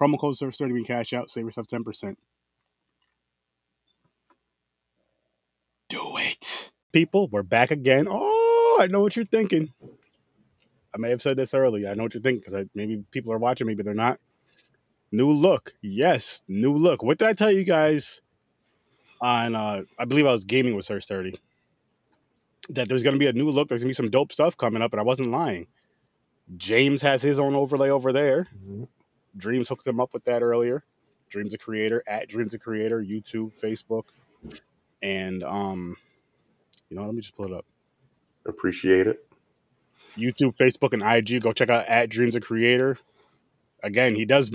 Promo code SURF30 when cash out. Save yourself 10%. Do it. People, we're back again. Oh, I know what you're thinking. I may have said this earlier. I know what you're thinking because maybe people are watching but they're not. New look. Yes, new look. What did I tell you guys on uh I believe I was gaming with Search 30? That there's gonna be a new look, there's gonna be some dope stuff coming up, and I wasn't lying. James has his own overlay over there. Mhm. Dreams hooked them up with that earlier. Dreams a creator at Dreams a creator, YouTube, Facebook, and um, you know, let me just pull it up. Appreciate it. YouTube, Facebook, and IG. Go check out at Dreams a Creator. Again, he does.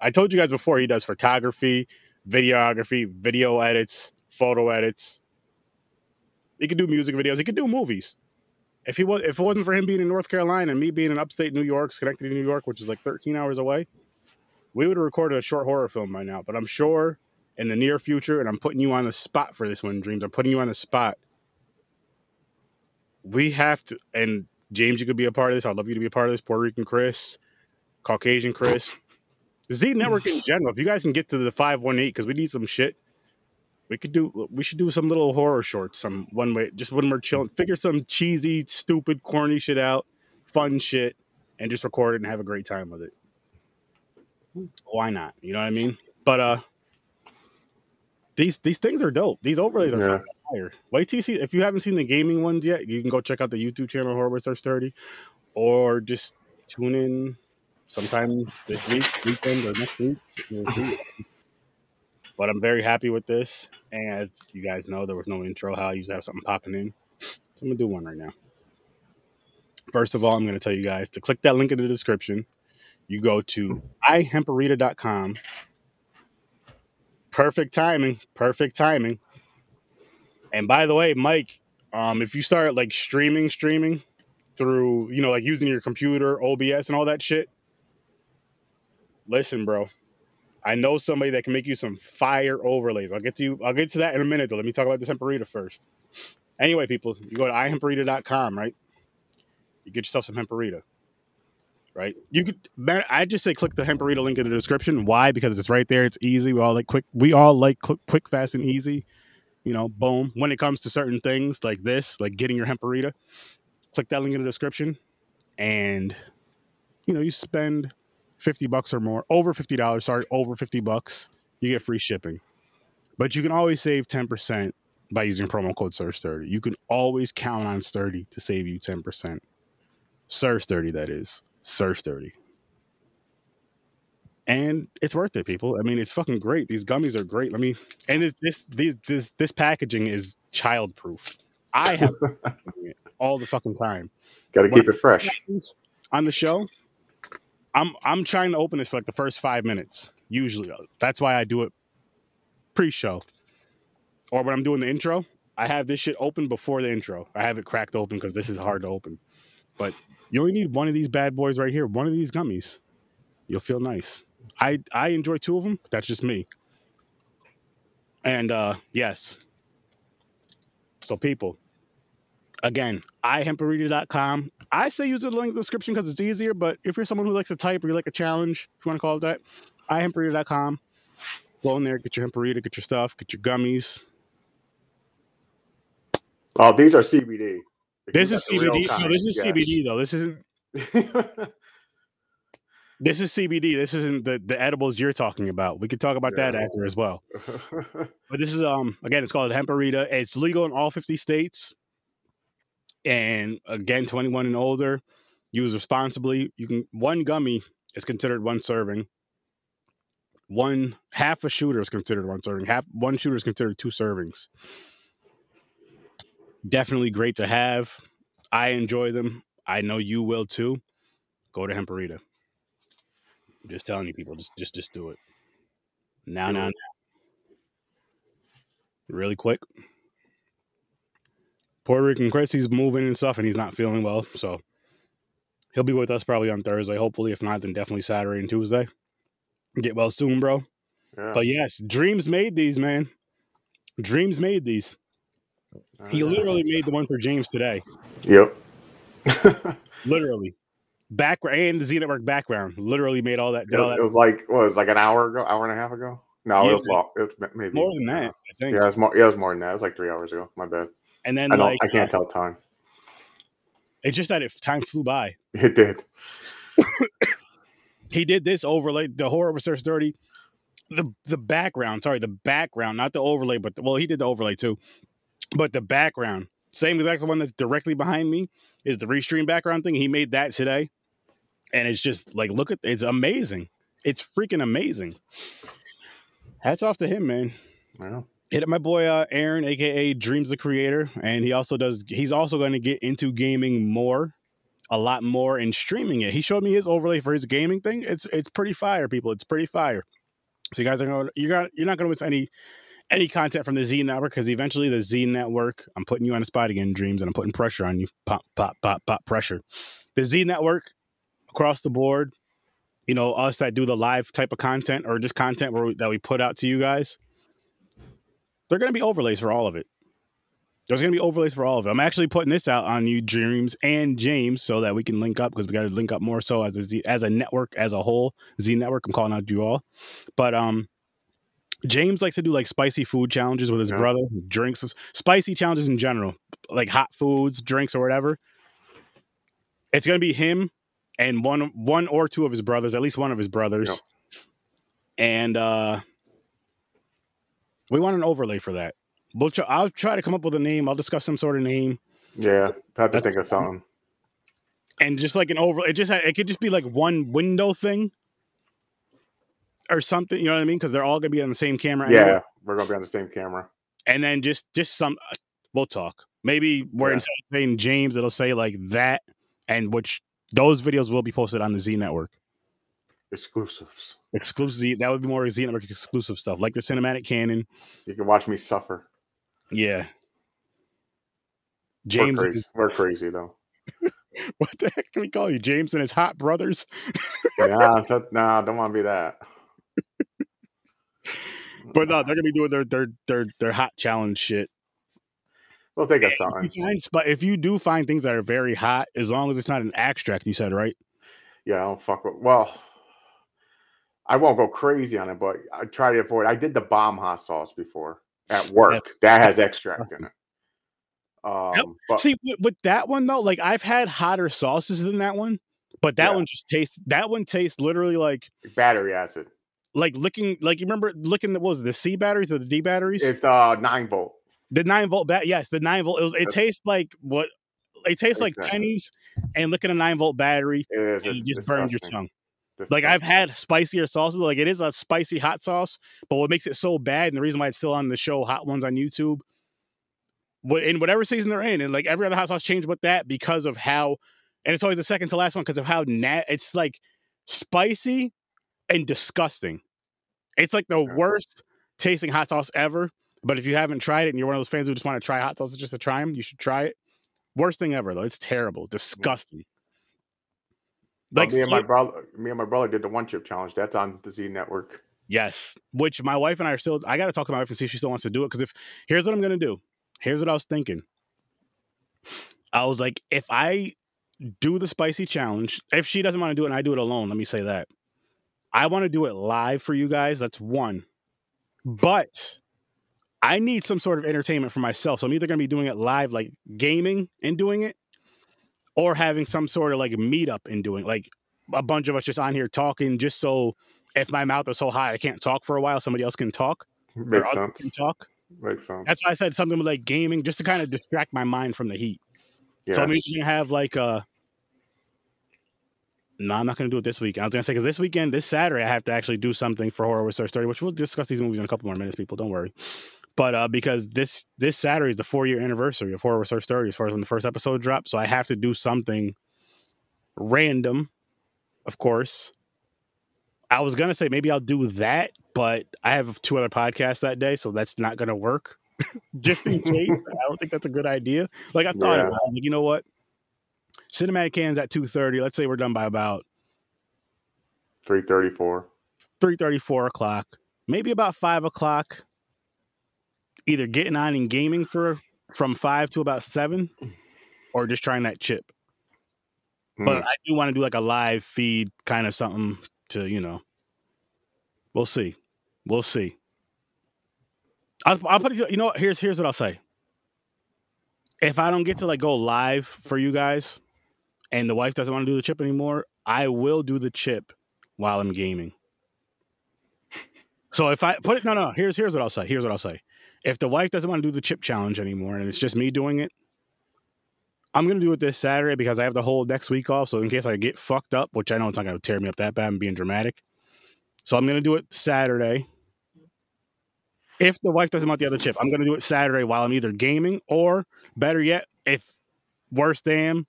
I told you guys before he does photography, videography, video edits, photo edits. He can do music videos. He can do movies. If he was, if it wasn't for him being in North Carolina and me being in upstate New York, Schenectady, New York, which is like 13 hours away, we would have recorded a short horror film by now. But I'm sure in the near future, and I'm putting you on the spot for this one, Dreams. I'm putting you on the spot. We have to, and James, you could be a part of this. I'd love you to be a part of this. Puerto Rican Chris, Caucasian Chris, Z Network in general. If you guys can get to the 518, because we need some shit. We could do. We should do some little horror shorts. Some one way, just when we're chilling. Figure some cheesy, stupid, corny shit out, fun shit, and just record it and have a great time with it. Why not? You know what I mean? But uh, these these things are dope. These overlays are Yeah. fire. Wait till you see. If you haven't seen the gaming ones yet, you can go check out the YouTube channel Horror Search Thirty, or just tune in sometime this week, weekend, or next week. But I'm very happy with this. And as you guys know, there was no intro. How I used to have something popping in, so I'm gonna do one right now. First of all, I'm gonna tell you guys to click that link in the description. You go to ihemperita.com. Perfect timing. Perfect timing. And by the way, Mike, um, if you start like streaming, streaming through, you know, like using your computer, OBS, and all that shit, listen, bro. I know somebody that can make you some fire overlays. I'll get to you. I'll get to that in a minute. Though. Let me talk about the Hemperita first. Anyway, people, you go to ihemperita.com, right? You get yourself some Hemperita, right? You could. I just say click the Hemperita link in the description. Why? Because it's right there. It's easy. We all like quick. We all like quick, quick fast, and easy. You know, boom. When it comes to certain things like this, like getting your Hemperita, click that link in the description, and you know you spend 50 bucks or more over $50 sorry over 50 bucks you get free shipping. But you can always save 10% by using promo code SURS30 you can always count on sturdy to save you 10% SURS30 that is. SURS30 and it's worth it people. I mean it's fucking great. These gummies are great. Let me and it, this these this this packaging is child proof i have it all the fucking time. Got to keep it fresh. on the show, I'm I'm trying to open this for like the first five minutes. Usually, that's why I do it pre-show, or when I'm doing the intro. I have this shit open before the intro. I have it cracked open because this is hard to open. But you only need one of these bad boys right here. One of these gummies, you'll feel nice. I I enjoy two of them. That's just me. And uh yes, so people, again, ihemperita.com. I say use the link in the description because it's easier, but if you're someone who likes to type or you like a challenge, if you want to call it that, ihemperita.com. Go in there, get your hemperita, get your stuff, get your gummies. Oh, these are CBD. This is That's the real CBD. No, this is yes. CBD though. This isn't This is CBD. This isn't the, the edibles you're talking about. We could talk about that after as well. But this is um again, it's called Hemperita. It's legal in all 50 states. And again, 21 and older. Use responsibly. You can one gummy is considered one serving. One half a shooter is considered one serving. Half one shooter is considered two servings. Definitely great to have. I enjoy them. I know you will too. Go to Hemperita. I'm just telling you people, just just just do it. Now, Do now, really quick. Puerto Rican Chris, he's moving and stuff, and he's not feeling well, so he'll be with us probably on Thursday. Hopefully, if not, then definitely Saturday and Tuesday. Get well soon, bro. yeah. But yes, Dreams made these, man. Dreams made these. He Uh, literally made the one for James today. Yep. Literally, background and the Z Network background. Literally made all that. it, all that it was like what was like an hour ago, hour and a half ago. No, Yeah, it was long. It was maybe more than that, I think. Yeah, it was more. Yeah, it was more than that. It was like three hours ago. My bad. And then I like, I can't tell time. it's just that if time flew by. It did. he did this overlay the horror research 30 the the background sorry the background not the overlay but the, well he did the overlay too but the background same exact one that's directly behind me is the restream background thing he made that today and it's just like look at it's amazing it's freaking amazing hats off to him man Yeah. Hit up my boy uh, Aaron, aka Dreams the Creator, and he also does. He's also going to get into gaming more, a lot more, and streaming it. He showed me his overlay for his gaming thing. It's it's pretty fire, people. It's pretty fire. So you guys are going. You got. You're not going to miss any any content from the Z Network because eventually the Z Network. I'm putting you on the spot again, Dreams, and I'm putting pressure on you. Pop, pop, pop, pop, pressure. The Z Network across the board. You know, us that do the live type of content or just content where we, that we put out to you guys they're going to be overlays for all of it. There's going to be overlays for all of it. I'm actually putting this out on you, Dreams and James, so that we can link up because we got to link up more so as a Z, as a network as a whole. Z Network. I'm calling out you all, but um, James likes to do like spicy food challenges with his Yeah. brother, drinks, spicy challenges in general, like hot foods, drinks, or whatever. It's going to be him and one one or two of his brothers, at least one of his brothers, Yep. and uh we want an overlay for that. We'll try, I'll try to come up with a name. I'll discuss some sort of name Yeah. Have to That's- think of something. and just like an over. It just it could just be like one window thing or something. You know what I mean? Because they're all gonna be on the same camera. Yeah, anyway. we're gonna be on the same camera. and then just just some. Uh, we'll talk. Maybe where Yeah. instead of saying James, it'll say like that, and which those videos will be posted on the Z Network. Exclusives. Exclusive. That would be more Z Network exclusive stuff, like the cinematic canon. You can watch me suffer. Yeah. We're James, crazy. We're crazy though. what the heck do we call you? James and his hot brothers. nah, that, nah, don't want to be that. But no, they're gonna be doing their their their their hot challenge shit. We'll of If something. but if you do find things that are very hot, as long as it's not an extract, you said right. Yeah, I don't fuck with. Well, I won't go crazy on it, but I try to avoid. I did Da Bomb hot sauce before at work. That has extract in it. Um, but See, with, with that one though, like I've had hotter sauces than that one, but that Yeah. one just tastes. That one tastes literally like battery acid. like licking. Like you remember licking the what was it, the C batteries or the D batteries? It's uh nine volt. the nine volt bat. Yes, the nine volt. It, was, it tastes like what? It tastes like pennies and licking a nine volt battery. It is. And you just burned your disgusting. Like I've had spicier sauces. Like it is a spicy hot sauce, but what makes it so bad, and the reason why it's still on the show Hot Ones on YouTube, in whatever season they're in, and like every other hot sauce changed with that because of how, and it's always the second to last one because of how nat. It's like spicy and disgusting. It's like the Yeah. worst tasting hot sauce ever. But if you haven't tried it and you're one of those fans who just want to try hot sauces just to try them, you should try it. Worst thing ever though. It's terrible, disgusting. Like me and my brother, me and my brother did the one chip challenge. That's on the Z Network. Yes, which my wife and I are still. I got to talk to my wife and see if she still wants to do it. Because if here's what I'm gonna do. Here's what I was thinking. I was like, if I do the spicy challenge, if she doesn't want to do it and I do it alone, let me say that. I want to do it live for you guys. That's one. But I need some sort of entertainment for myself. So I'm either gonna be doing it live, like gaming and doing it, or having some sort of like meetup and doing like a bunch of us just on here talking, just so if my mouth is so high I can't talk for a while, somebody else can talk. Makes sense. Can talk. Makes sense. That's why I said something with like gaming, just to kind of distract my mind from the heat. Yeah. So I'm gonna have like uh, a. No, I'm not gonna do it this week. I was gonna say because this weekend, this Saturday, I have to actually do something for Horror with Star Story, which we'll discuss these movies in a couple more minutes. People, don't worry. But uh, because this this Saturday is the four year anniversary of Horror Star Story, as far as when the first episode dropped, so I have to do something random, of course. I was gonna say maybe I'll do that, but I have two other podcasts that day, so that's not gonna work. Just in case, I don't think that's a good idea. Like I thought, Yeah. about like, you know what? Cinematic cans at two thirty. Let's say we're done by about Three thirty four. three thirty, four o'clock, maybe about five o'clock. Either getting on and gaming for from five to about seven, or just trying that chip. Hmm. But I do want to do like a live feed kind of something to, you know. We'll see. We'll see. I'll, I'll put it, you know what? Here's here's what I'll say. If I don't get to like go live for you guys and the wife doesn't want to do the chip anymore, I will do the chip while I'm gaming. So if I put it no no, here's here's what I'll say. Here's what I'll say. If the wife doesn't want to do the chip challenge anymore and it's just me doing it, I'm gonna do it this Saturday because I have the whole next week off. So in case I get fucked up, which I know it's not gonna tear me up that bad, I'm being dramatic. So I'm gonna do it Saturday. If the wife doesn't want the other chip, I'm gonna do it Saturday while I'm either gaming or better yet, if worse damn,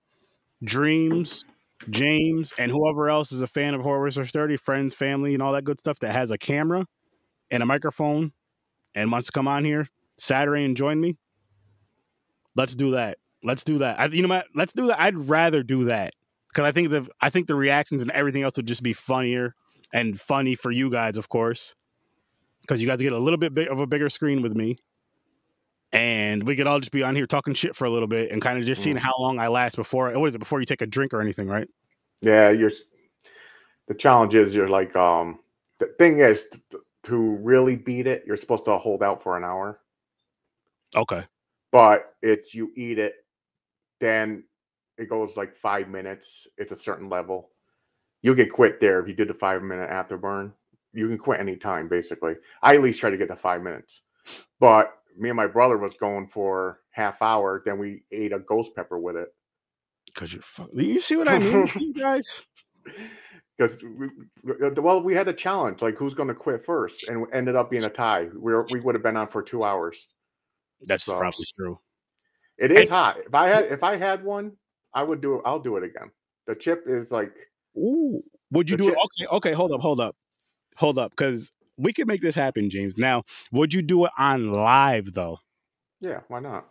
Dreams, James, and whoever else is a fan of Horror Research 30, friends, family, and all that good stuff that has a camera and a microphone and wants to come on here Saturday and join me. Let's do that. Let's do that. I, you know what? Let's do that. I'd rather do that because I think the I think the reactions and everything else would just be funnier and funny for you guys, of course, because you guys get a little bit big of a bigger screen with me, and we could all just be on here talking shit for a little bit and kind of just seeing Mm. how long I last before. What is it? Before you take a drink or anything, right? Yeah, you're. The challenge is you're like um. The thing is to really beat it, you're supposed to hold out for an hour. Okay. But it's you eat it, then it goes like five minutes. It's a certain level. You'll get quit there if you did the five minute afterburn. You can quit anytime, basically. I at least try to get to five minutes. But me and my brother was going for half hour. Then we ate a ghost pepper with it. Because you're. Fuck- you see what I mean, you guys? Because uh, well we had a challenge like who's going to quit first and ended up being a tie we were, we would have been on for two hours That's So- probably true. it is hot if i had if i had one i would do it i'll do it again the chip is like Ooh. Would you do it? Okay, okay, hold up, hold up. Hold up. Because we could make this happen, James. Now, would you do it on live though? yeah why not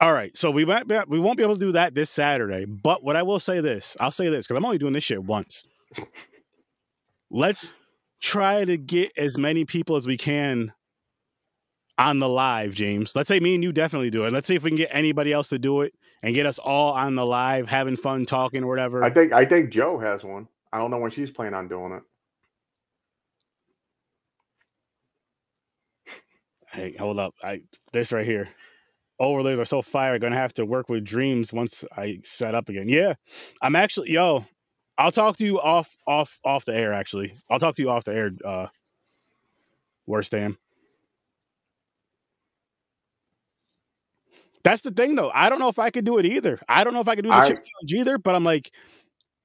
All right. So we might be, we won't be able to do that this Saturday. But what I will say this, I'll say this, because I'm only doing this shit once. Let's try to get as many people as we can on the live, James. Let's say me and you definitely do it. Let's see if we can get anybody else to do it and get us all on the live, having fun, talking, or whatever. i think i think joe has one i don't know when she's planning on doing it Hey, hold up. I this right here. Overlays are so fire. Gonna have to work with dreams once I set up again. Yeah. I'm actually yo, I'll talk to you off off off the air actually. I'll talk to you off the air, uh worst Dan. That's the thing though. I don't know if I could do it either. I don't know if I could do the I- chip challenge either, but I'm like,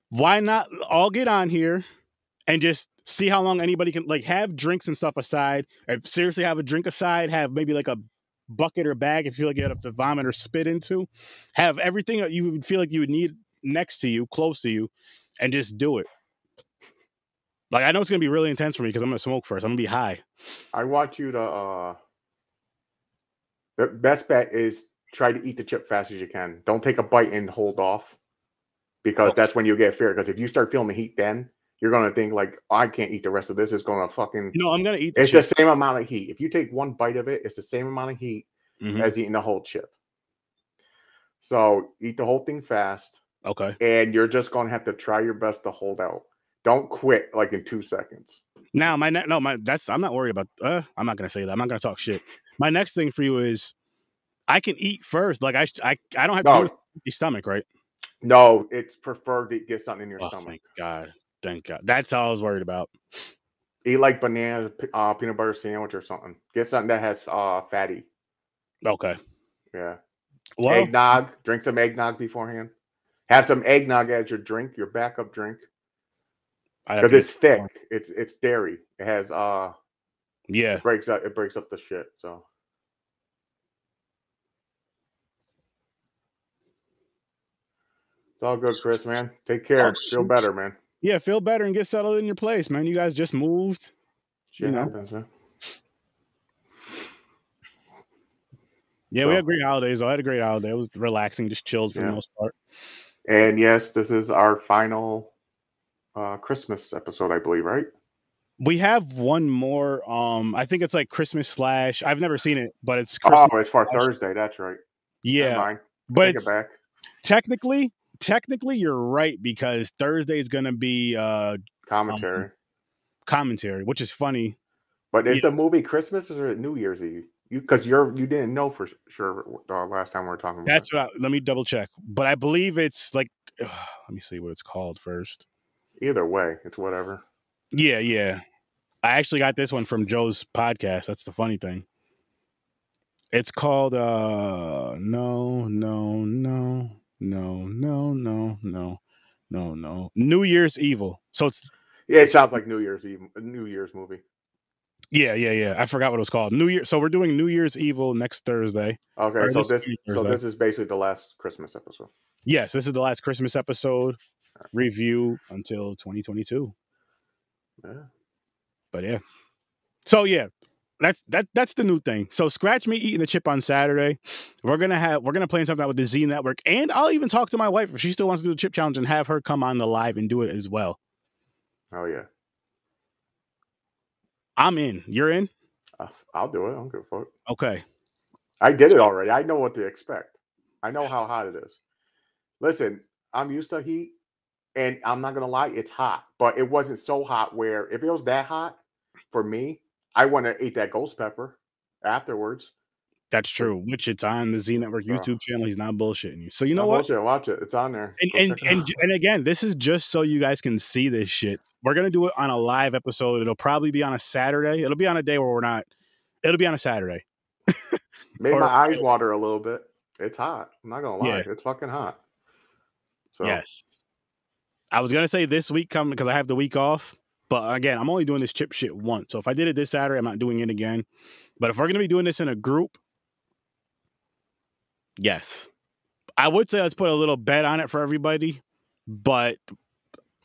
why not all get on here and just see how long anybody can like have drinks and stuff aside. Seriously have a drink aside, have maybe like a bucket or bag if you feel like you have to vomit or spit into. Have everything that you would feel like you would need next to you, close to you, and just do it. Like I know it's gonna be really intense for me because I'm gonna smoke first. I'm gonna be high. i want you to uh the best bet is try to eat the chip fast as you can don't take a bite and hold off because Oh. that's when you get fear because if you start feeling the heat then you're going to think like "Oh, i can't eat the rest of this it's going to fucking No, I'm gonna eat the It's chip. the same amount of heat. If you take one bite of it, it's the same amount of heat Mhm. as eating the whole chip. So eat the whole thing fast, Okay. and you're just going to have to try your best to hold out. Don't quit like in two seconds. Now my ne- no my that's I'm not worried about. Uh, I'm not gonna say that. I'm not gonna talk shit. My next thing for you is I can eat first. Like I I I don't have to No. it empty stomach, right? No, it's preferred to get something in your Oh, stomach. thank God. Thank God. That's all I was worried about. Eat like banana, uh, peanut butter sandwich or something. Get something that has uh fatty. Okay. Yeah. Well, eggnog. Drink some eggnog beforehand. Have some eggnog as your drink, your backup drink, because it's thick. It's it's dairy. It has uh yeah. it breaks up it breaks up the shit. So it's all good, Chris. Man, take care. Feel better, man. Yeah, feel better and get settled in your place, man. You guys just moved. Shit You know. happens, man. Yeah, we had great holidays. I had a great holiday. It was relaxing, just chilled for Yeah. the most part. And yes, this is our final uh Christmas episode, I believe, right? We have one more. Um, I think it's like Christmas slash. I've never seen it, but it's Christmas. Oh, it's for slash- Thursday. That's right. Yeah, but Take it's it back. technically, technically, you're right because Thursday is gonna be uh Commentary. commentary, which is funny. But is Yeah. the movie Christmas or New Year's Eve? You because you're you didn't know for sure uh, last time we were talking about. That's it. what. I, let me double check, but I believe it's like. let me see what it's called first. Either way, it's whatever. Yeah, yeah. I actually got this one from Joe's podcast. That's the funny thing. It's called uh no, no, no, no, no, no, no, no, no. New Year's Evil. So it's Yeah, it sounds like New Year's Eve, a New Year's movie. Yeah, yeah, yeah. I forgot what it was called. New Year. So we're doing New Year's Evil next Thursday. Okay, Or so this so this is basically the last Christmas episode. Yes, this is the last Christmas episode review until 2022. Yeah. But yeah. So yeah, that's that that's the new thing. So scratch me eating the chip on Saturday. We're gonna have we're gonna plan something out with the Z Network, and I'll even talk to my wife if she still wants to do the chip challenge and have her come on the live and do it as well. Oh yeah, I'm in. You're in. Uh, I'll do it. I don't give a fuck. Okay. I did it already. I know what to expect. I know how hot it is. Listen, I'm used to heat, and I'm not gonna lie, it's hot. But it wasn't so hot where if it was that hot for me, I want to eat that ghost pepper afterwards. That's true. Which it's on the Z Network YouTube channel. He's not bullshitting you. So you know No what? bullshit, watch it. It's on there. And Go and and, and again, this is just so you guys can see this shit. We're gonna do it on a live episode. It'll probably be on a Saturday. It'll be on a day where we're not. It'll be on a Saturday. made or my eyes water a little bit. It's hot. I'm not gonna lie. Yeah. It's fucking hot. So Yes. I was gonna say this week coming because I have the week off, but again, I'm only doing this chip shit once. So if I did it this Saturday, I'm not doing it again. But if we're gonna be doing this in a group, yes, I would say let's put a little bet on it for everybody. But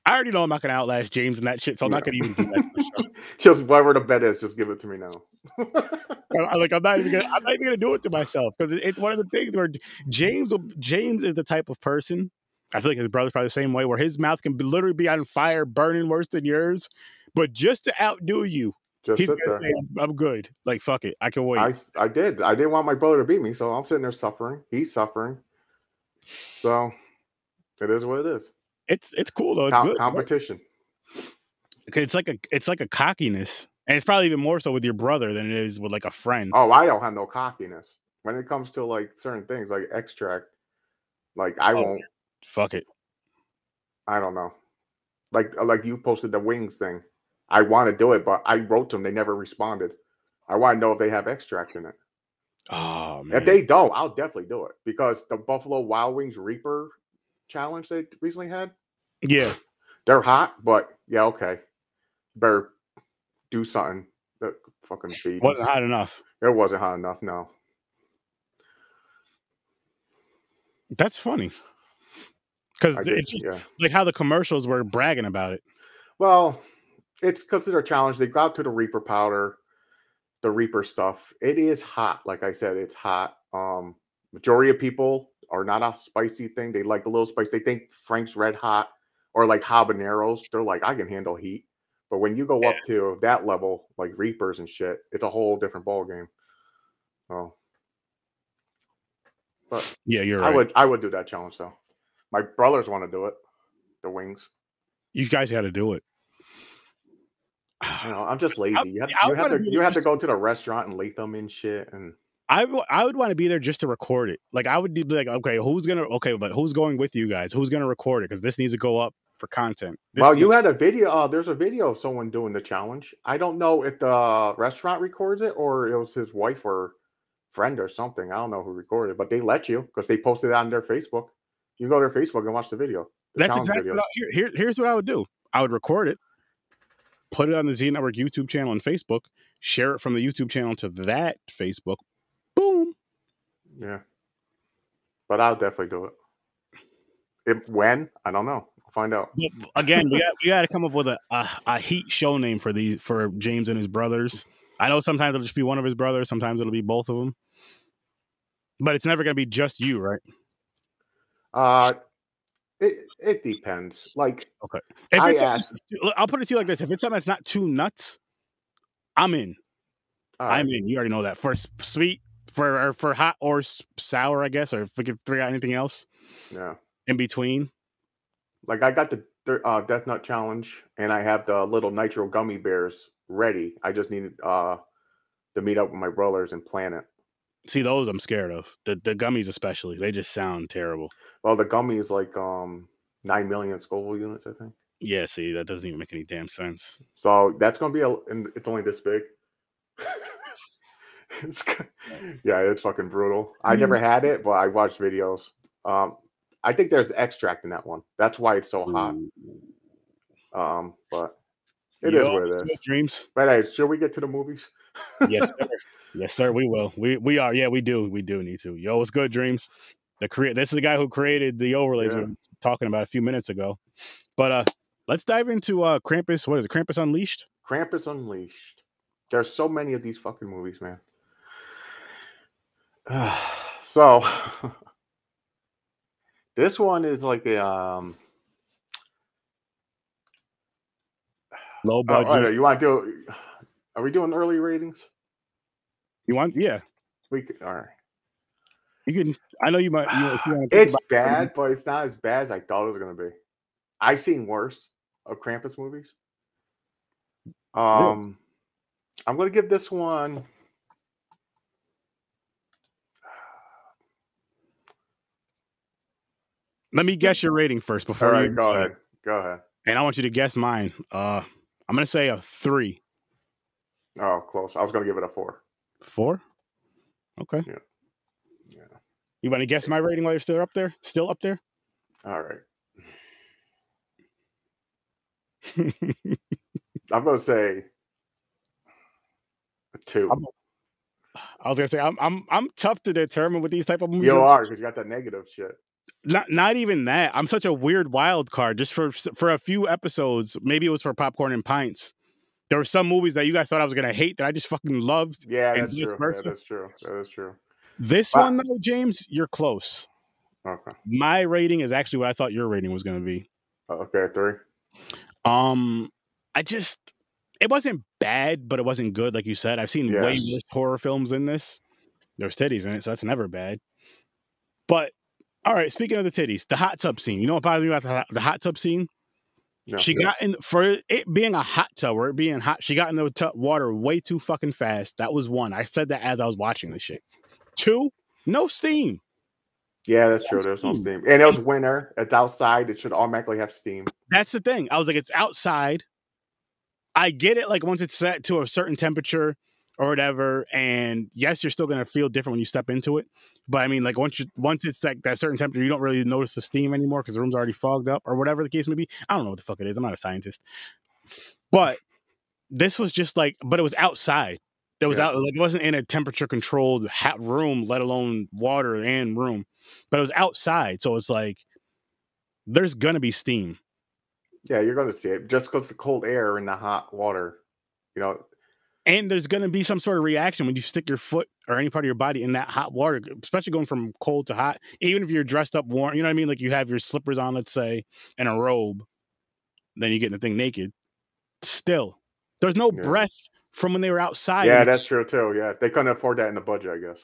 I already know I'm not gonna outlast James and that shit, so I'm not gonna even do that. just whatever the bet is, just give it to me now. I'm like I'm not even gonna I'm not even gonna do it to myself because it's one of the things where James will- James is the type of person. I feel like his brother's probably the same way, where his mouth can literally be on fire, burning worse than yours, but just to outdo you, just he's sit there. say, I'm, "I'm good." Like fuck it, I can wait. I did. I didn't want my brother to beat me, so I'm sitting there suffering. He's suffering. So it is what it is. it's it's cool though. It's Com- good. competition. Okay, It's like a it's like a cockiness, and it's probably even more so with your brother than it is with like a friend. Oh, I don't have no cockiness when it comes to like certain things, like extract. Like I Oh. won't. Fuck it. I don't know. Like like you posted the wings thing. I want to do it, but I wrote to them. They never responded. I want to know if they have extract in it. Oh man. If they don't, I'll definitely do it because the Buffalo Wild Wings Reaper challenge they recently had, yeah. they're hot. But yeah, okay, better do something. That fucking beat. Wasn't hot enough. It wasn't hot enough. No. That's funny. Because it's just yeah. like how the commercials were bragging about it. Well, it's because of their challenge. They got to the Reaper powder, the Reaper stuff. It is hot. Like I said, it's hot. Um, majority of people are not a spicy thing. They like a little spice. They think Frank's Red Hot or like habaneros. They're like, I can handle heat. But when you go up to that level, like Reapers and shit, it's a whole different ball game. Oh. but Yeah, you're I right. would I would do that challenge though. My brothers want to do it. The wings. You guys got to do it. You know, I'm just lazy. You have, I you have wanna you have to go to the restaurant and late them in shit and I, w- I would want to be there just to record it. Like I would be like, okay, who's gonna okay, but who's going with you guys? Who's gonna record it? Because this needs to go up for content. This well, you had a video. Uh, there's a video of someone doing the challenge. I don't know if the restaurant records it or it was his wife or friend or something. I don't know who recorded, it, but they let you because they posted it on their Facebook. You go to their Facebook and watch the video. the that's exactly what I, here, here. Here's what I would do. I would record it, put it on the Z Network YouTube channel and Facebook, share it from the YouTube channel to that Facebook. Boom. Yeah, but I'll definitely do it. If when I don't know. I'll find out. Again, we got we got to come up with a, a a heat show name for these for James and his brothers. I know sometimes it'll just be one of his brothers, sometimes it'll be both of them, but it's never gonna be just you, right? Uh, it it depends. Like okay, If I it's asked- I'll put it to you like this: if it's something that's not too nuts, I'm in. right, I'm in. You already know that for sweet, for or for hot or sour, I guess, or if we could figure out anything else yeah. in between. Like I got the uh, Death Nut Challenge, and I have the little Nitro gummy bears ready. I just need uh to meet up with my brothers and plan it. See, those I'm scared of. The the gummies, especially, they just sound terrible. Well, the gummy is like um nine million Scoville units, I think. Yeah, see, that doesn't even make any damn sense. So that's gonna be a, and it's only this big. it's, yeah, it's fucking brutal. I never had it, but I watched videos. Um, I think there's extract in that one. That's why it's so hot. Um, but it is Yo, what it is. Dreams. But hey, should we get to the movies? Yes. yes, sir. We will. We we are. Yeah, we do. We do need to. Yo, what's good, Dreams? The create. This is the guy who created the overlays we Yeah. were talking about a few minutes ago. But uh, let's dive into uh Krampus. What is it? Krampus Unleashed. Krampus Unleashed. There's so many of these fucking movies, man. so this one is like a um Low oh, budget. all right, you want to do are we doing early ratings? You want? Yeah. We could, all right. You can. I know you might. You, if you wanna It's bad, but it's not as bad as I thought it was gonna be. I seen worse of Krampus movies. Um, I'm gonna give this one. Let me guess your rating first All before you right, go start. ahead. Go ahead. And I want you to guess mine. Uh, I'm gonna say a three. Oh, close. I was gonna give it a four. Four. Okay. Yeah. Yeah. You want to guess my rating while you're still up there? Still up there? All right. I'm gonna say two. I'm- I was gonna say I'm I'm I'm tough to determine with these type of movies. You are because you got that negative shit. Not not even that. I'm such a weird wild card. Just for for a few episodes, maybe it was for popcorn and pints. There were some movies that you guys thought I was gonna hate that I just fucking loved. Yeah, that's true. Yeah, that's true. That is true. This Wow. one though, James, you're close. Okay. My rating is actually what I thought your rating was gonna be. Okay, three. Um, I just it wasn't bad, but it wasn't good, like you said. I've seen way worse horror films than this. There's titties in it, so that's never bad. But all right, speaking of the titties, the hot tub scene. You know what bothers me about the hot, the hot tub scene? No, she got in for it being a hot tub or it being hot. She got in the tub water way too fucking fast. That was one. I said that as I was watching this shit. Two, no steam. Yeah, that's true. There's no steam, and it was winter. It's outside. It should automatically have steam. That's the thing. I was like, it's outside. I get it. Like once it's set to a certain temperature or whatever, and yes, you're still gonna feel different when you step into it. But I mean, like once you once it's like that certain temperature, you don't really notice the steam anymore because the room's already fogged up or whatever the case may be. I don't know what the fuck it is. I'm not a scientist. But this was just like, but it was outside. There was Yeah. out like it wasn't in a temperature controlled room, let alone water and room. But it was outside, so it's like there's gonna be steam. Yeah, you're going to see it just because the cold air and the hot water. You know, and there's going to be some sort of reaction when you stick your foot or any part of your body in that hot water, especially going from cold to hot. Even if you're dressed up warm, you know what I mean? Like you have your slippers on, let's say, and a robe, then you get in the thing naked. Still, there's no Yeah. breath from when they were outside. yeah, that's true too. Yeah, they couldn't afford that in the budget, I guess.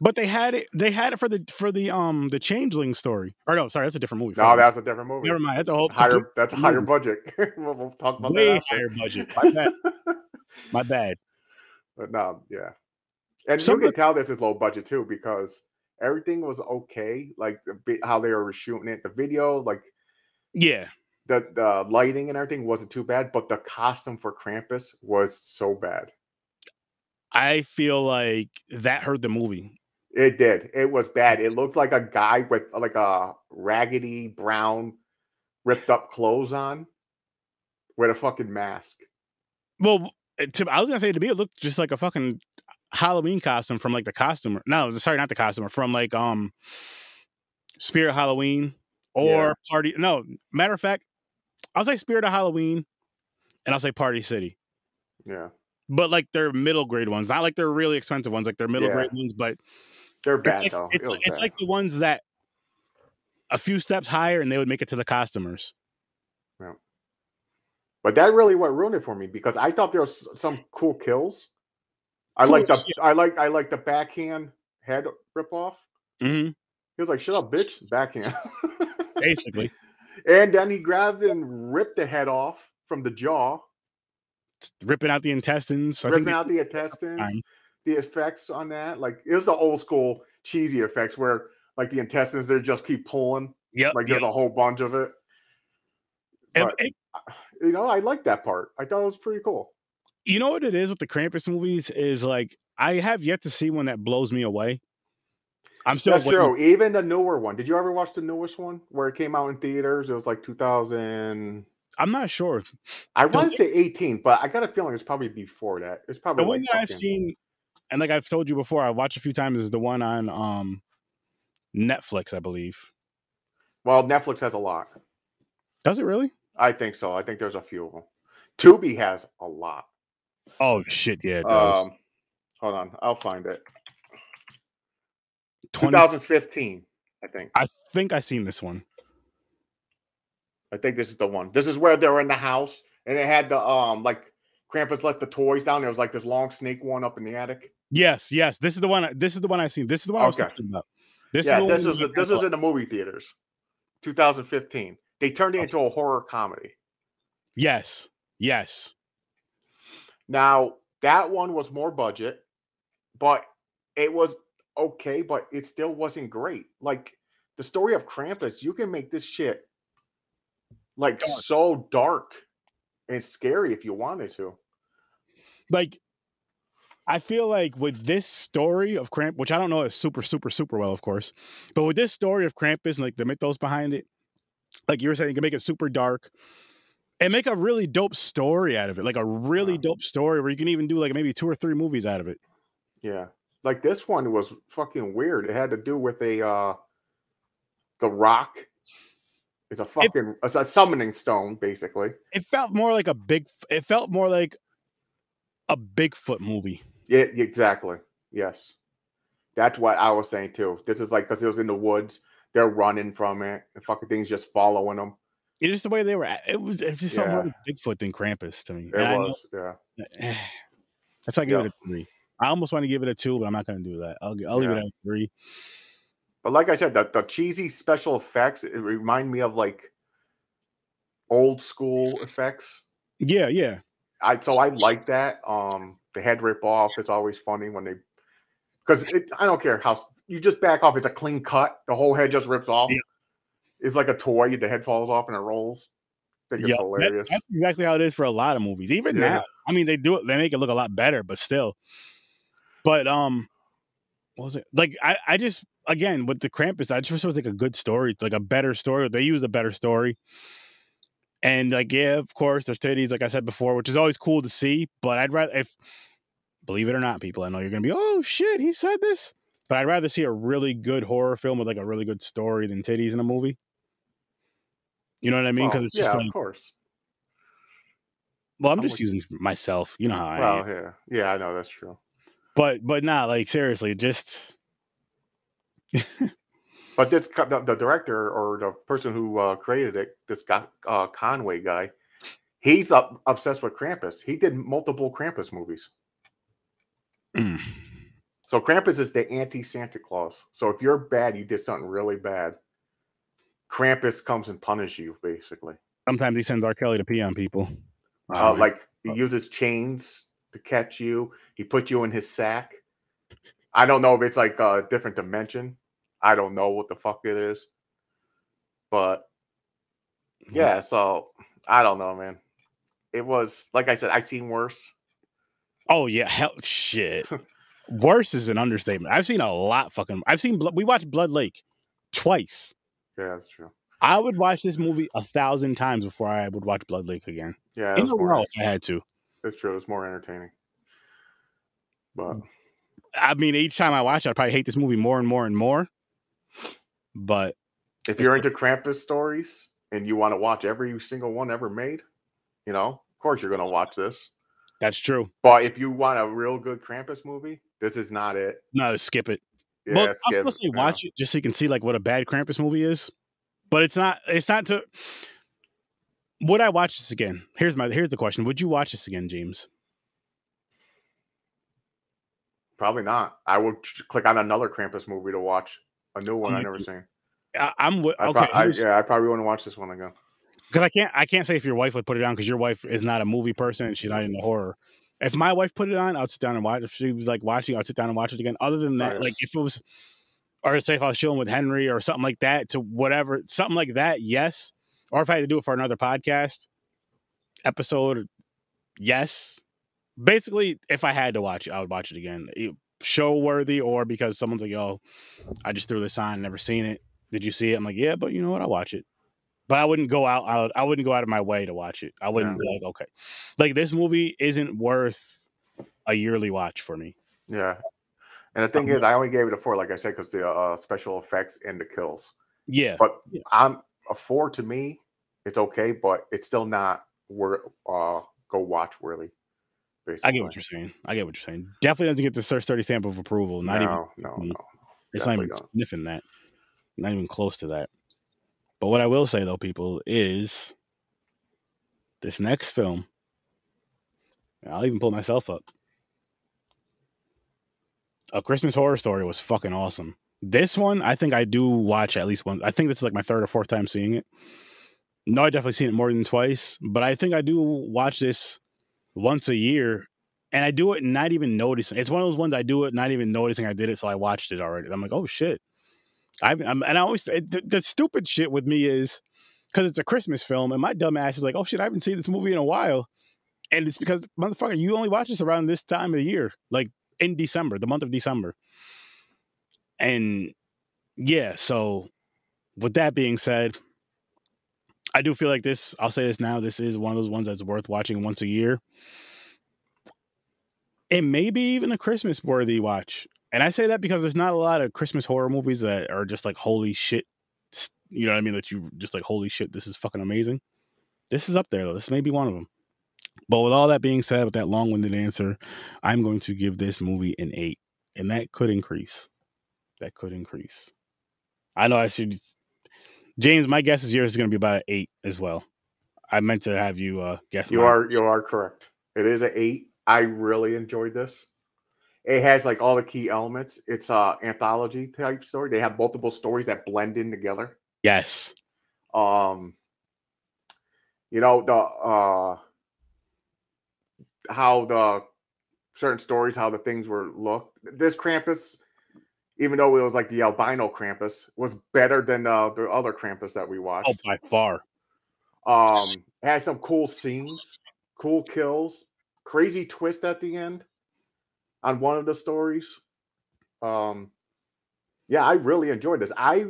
but they had it. They had it for the for the um the changeling story. Or no, sorry, that's a different movie. No, that's a different movie. never mind. That's a whole Higher. That's a higher budget. we'll, we'll talk about way that. after. higher budget. My bad. But no, yeah. And Some you can tell this is low budget too because everything was okay. Like the how they were shooting it, the video, like Yeah, the the lighting and everything wasn't too bad, but the costume for Krampus was so bad. I feel like that hurt the movie. It did. It was bad. It looked like a guy with like a raggedy brown, ripped up clothes on, with a fucking mask. Well, to, I was gonna say to me, it looked just like a fucking Halloween costume from like the costumer. No, sorry, not the costumer. From like um, Spirit Halloween or Yeah. Party. No, matter of fact, I'll say Spirit of Halloween, and I'll say Party City. Yeah, But like they're middle grade ones, not like they're really expensive ones. Like they're middle Yeah. grade ones, but they're it's bad like though. it's, It it's bad. like the ones that a few steps higher, and they would make it to the costumers. But that really what ruined it for me because I thought there was some cool kills. I Cool, like the I like I like the backhand head rip off. hmm He was like, "Shut up, bitch!" Backhand. Basically, and then he grabbed and ripped the head off from the jaw, ripping out the intestines. Ripping out the intestines. time. The effects on that, like it was the old school cheesy effects where like the intestines they just keep pulling, Yeah, like yep. there's a whole bunch of it. And But it- you know, I like that part. I thought it was pretty cool. you know what it is with the Krampus movies is like I have yet to see one that blows me away. I'm still That's waiting. true. Even the newer one. Did you ever watch the newest one where it came out in theaters? It was like 2000. I'm not sure. I want to say 18, but I got a feeling it's probably before that. It's probably The one like that I've seen, and like I've told you before, I watched a few times is the one on um Netflix, I believe. Well, Netflix has a lot. Does it really? I think so. I think there's a few of them. Tubi has a lot. Oh shit, yeah, it does. Um, hold on, I'll find it. 20, 2015, I think. I think I seen this one. I think this is the one. This is where they're in the house and they had the um like Krampus left the toys down. There was like this long snake one up in the attic. Yes, yes. This is the one. This is the one I seen. This is the one I was Okay. talking about. This yeah, is the this one was this was in the movie theaters. 2015. They turned it Oh. into a horror comedy. Yes, yes. Now, that one was more budget, but it was okay, but it still wasn't great. Like the story of Krampus, you can make this shit like Dark. so dark and scary if you wanted to. Like, I feel like with this story of Kramp, which I don't know is super, super, super well, of course, but with this story of Krampus and like the mythos behind it, like you were saying, you can make it super dark and make a really dope story out of it. Like a really dope story where you can even do like maybe two or three movies out of it. Yeah. Like this one was fucking weird. It had to do with a uh the rock. It's a fucking it's a summoning stone, basically. It felt more like a big. It felt more like a Bigfoot movie. Yeah, exactly. Yes. That's what I was saying too. This is like because it was in the woods, they're running from it, and fucking things just following them. It's just the way they were. at- It was. It just felt more like Bigfoot than Krampus to me. It And know- was, yeah. That's why I give Yeah. it a three. I almost want to give it a two, but I'm not going to do that. I'll, I'll leave it at three. But like I said, the, the cheesy special effects, it remind me of like old school effects. Yeah, yeah. I so I like that. Um, the head rip off. It's always funny when they because. I don't care how you just back off. It's a clean cut. The whole head just rips off. Yeah. It's like a toy. The head falls off and it rolls. I think Yeah, it's that- hilarious. that's exactly how it is for a lot of movies. Even Yeah. now, I mean, they do it. They make it look a lot better, but still. But um, what was it like? I I just again with the Krampus, I just wish it was like a good story, like a better story. They used a better story, and like yeah, of course, there's titties, like I said before, which is always cool to see. But I'd rather if believe it or not, people, I know you're gonna be oh shit, he said this, but I'd rather see a really good horror film with like a really good story than titties in a movie. You know what I mean? Because Well, it's just yeah, like of course. well, I'm I'm just using myself. You know how I am. Yeah, yeah, I know that's true. But but not like seriously, just But this the, the director or the person who uh, created it, this guy uh, Conway guy, he's up, obsessed with Krampus. He did multiple Krampus movies. So Krampus is the anti Santa Claus. So if you're bad, you did something really bad. Krampus comes and punishes you, basically. sometimes he sends R. Kelly to pee on people. Uh, like he uses chains to catch you. He put you in his sack. I don't know if it's like a different dimension. I don't know what the fuck it is. But yeah, so I don't know, man. It was like I said, I've seen worse. Oh yeah, hell shit. Worse is an understatement. I've seen a lot fucking. I've seen. We watched Blood Lake twice. Yeah, that's true. I would watch this movie a thousand times before I would watch Blood Lake again. Yeah, in more, row if I had to. it's true. It's more entertaining. But mm. I mean, each time I watch it, I probably hate this movie more and more and more. But if you're into Krampus stories and you want to watch every single one ever made, you know, of course you're gonna watch this. that's true. But if you want a real good Krampus movie, this is not it. No, skip it. Yeah, well, I was skip supposed to say watch it just so you can see like what a bad Krampus movie is. But it's not. It's not to. Would I watch this again? Here's my. Here's the question. Would you watch this again, James? Probably not. I would click on another Krampus movie to watch a new one I I'm never seen. I, I'm I okay. pro- I, yeah, I probably wouldn't watch this one again. because I can't I can't say if your wife would put it on because your wife is not a movie person and she's not into horror. If my wife put it on, I'd sit down and watch. If she was like watching, I'd sit down and watch it again. Other than that, Nice. like if it was, or say if I was chilling with Henry or something like that, to whatever something like that, yes. Or if I had to do it for another podcast episode, yes. Basically, if I had to watch it, I would watch it again. Show worthy, or because someone's like, "Yo, I just threw this on, never seen it. Did you see it?" I'm like, "Yeah, but you know what? I'll watch it." But I wouldn't go out. I, I wouldn't go out of my way to watch it. I wouldn't be like, okay, like this movie isn't worth a yearly watch for me. Yeah. And the thing Um, is, I only gave it a four, like I said, because the uh, special effects and the kills. Yeah, But Yeah. I'm a four to me. It's okay, but it's still not worth uh go watch worthy. Basically, I get what you're saying. I get what you're saying. Definitely doesn't get the search thirty stamp of approval. Not no, even no, no. it's not even don't. sniffing that. Not even close to that. But what I will say though, people, is this next film. I'll even pull myself up. A Christmas Horror Story was fucking awesome. This one, I think I do watch at least one. I think this is like my third or fourth time seeing it. No, I definitely seen it more than twice, but I think I do watch this once a year, and I do it not even noticing. It's one of those ones I do it not even noticing I did it, so I watched it already. I'm like, oh shit. I've I'm, and I always it, the, the stupid shit with me is because it's a Christmas film, and my dumb ass is like, oh shit, I haven't seen this movie in a while, and it's because motherfucker, you only watch this around this time of the year, like in December, the month of December, and yeah. So, with that being said, I do feel like this. I'll say this now. This is one of those ones that's worth watching once a year. It may be even a Christmas worthy watch. And I say that because there's not a lot of Christmas horror movies that are just like holy shit. You know what I mean? That you just like holy shit, this is fucking amazing. This is up there though. This may be one of them. But with all that being said, with that long-winded answer, I'm going to give this movie an eight, and that could increase. That could increase. I know I should. James, my guess is yours is going to be about an eight as well. I meant to have you uh, guess. You mine. are you are correct. It is an eight. I really enjoyed this. It has like all the key elements. It's a anthology type story. They have multiple stories that blend in together. yes. Um, you know the uh how the certain stories, how the things were looked. This Krampus, even though it was like the albino Krampus, was better than uh, the other Krampus that we watched. Oh, by far. Um, it had some cool scenes, cool kills, crazy twist at the end on one of the stories. Um, yeah, I really enjoyed this. I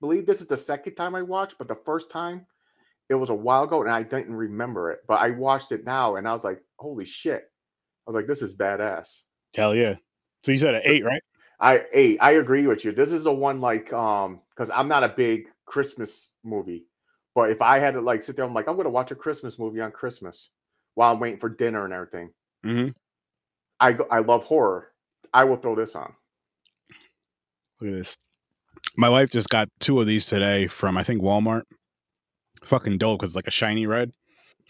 believe this is the second time I watched, but the first time it was a while ago and I didn't remember it. But I watched it now and I was like, holy shit. I was like, this is badass. Hell yeah. So you said an eight, right? I eight, I agree with you. This is the one like um because I'm not a big Christmas movie, but if I had to like sit there, I'm like, I'm gonna watch a Christmas movie on Christmas while I'm waiting for dinner and everything. Mm-hmm. I I love horror. I will throw this on. Look at this. My wife just got two of these today from I think Walmart. Fucking dope because it's like a shiny red.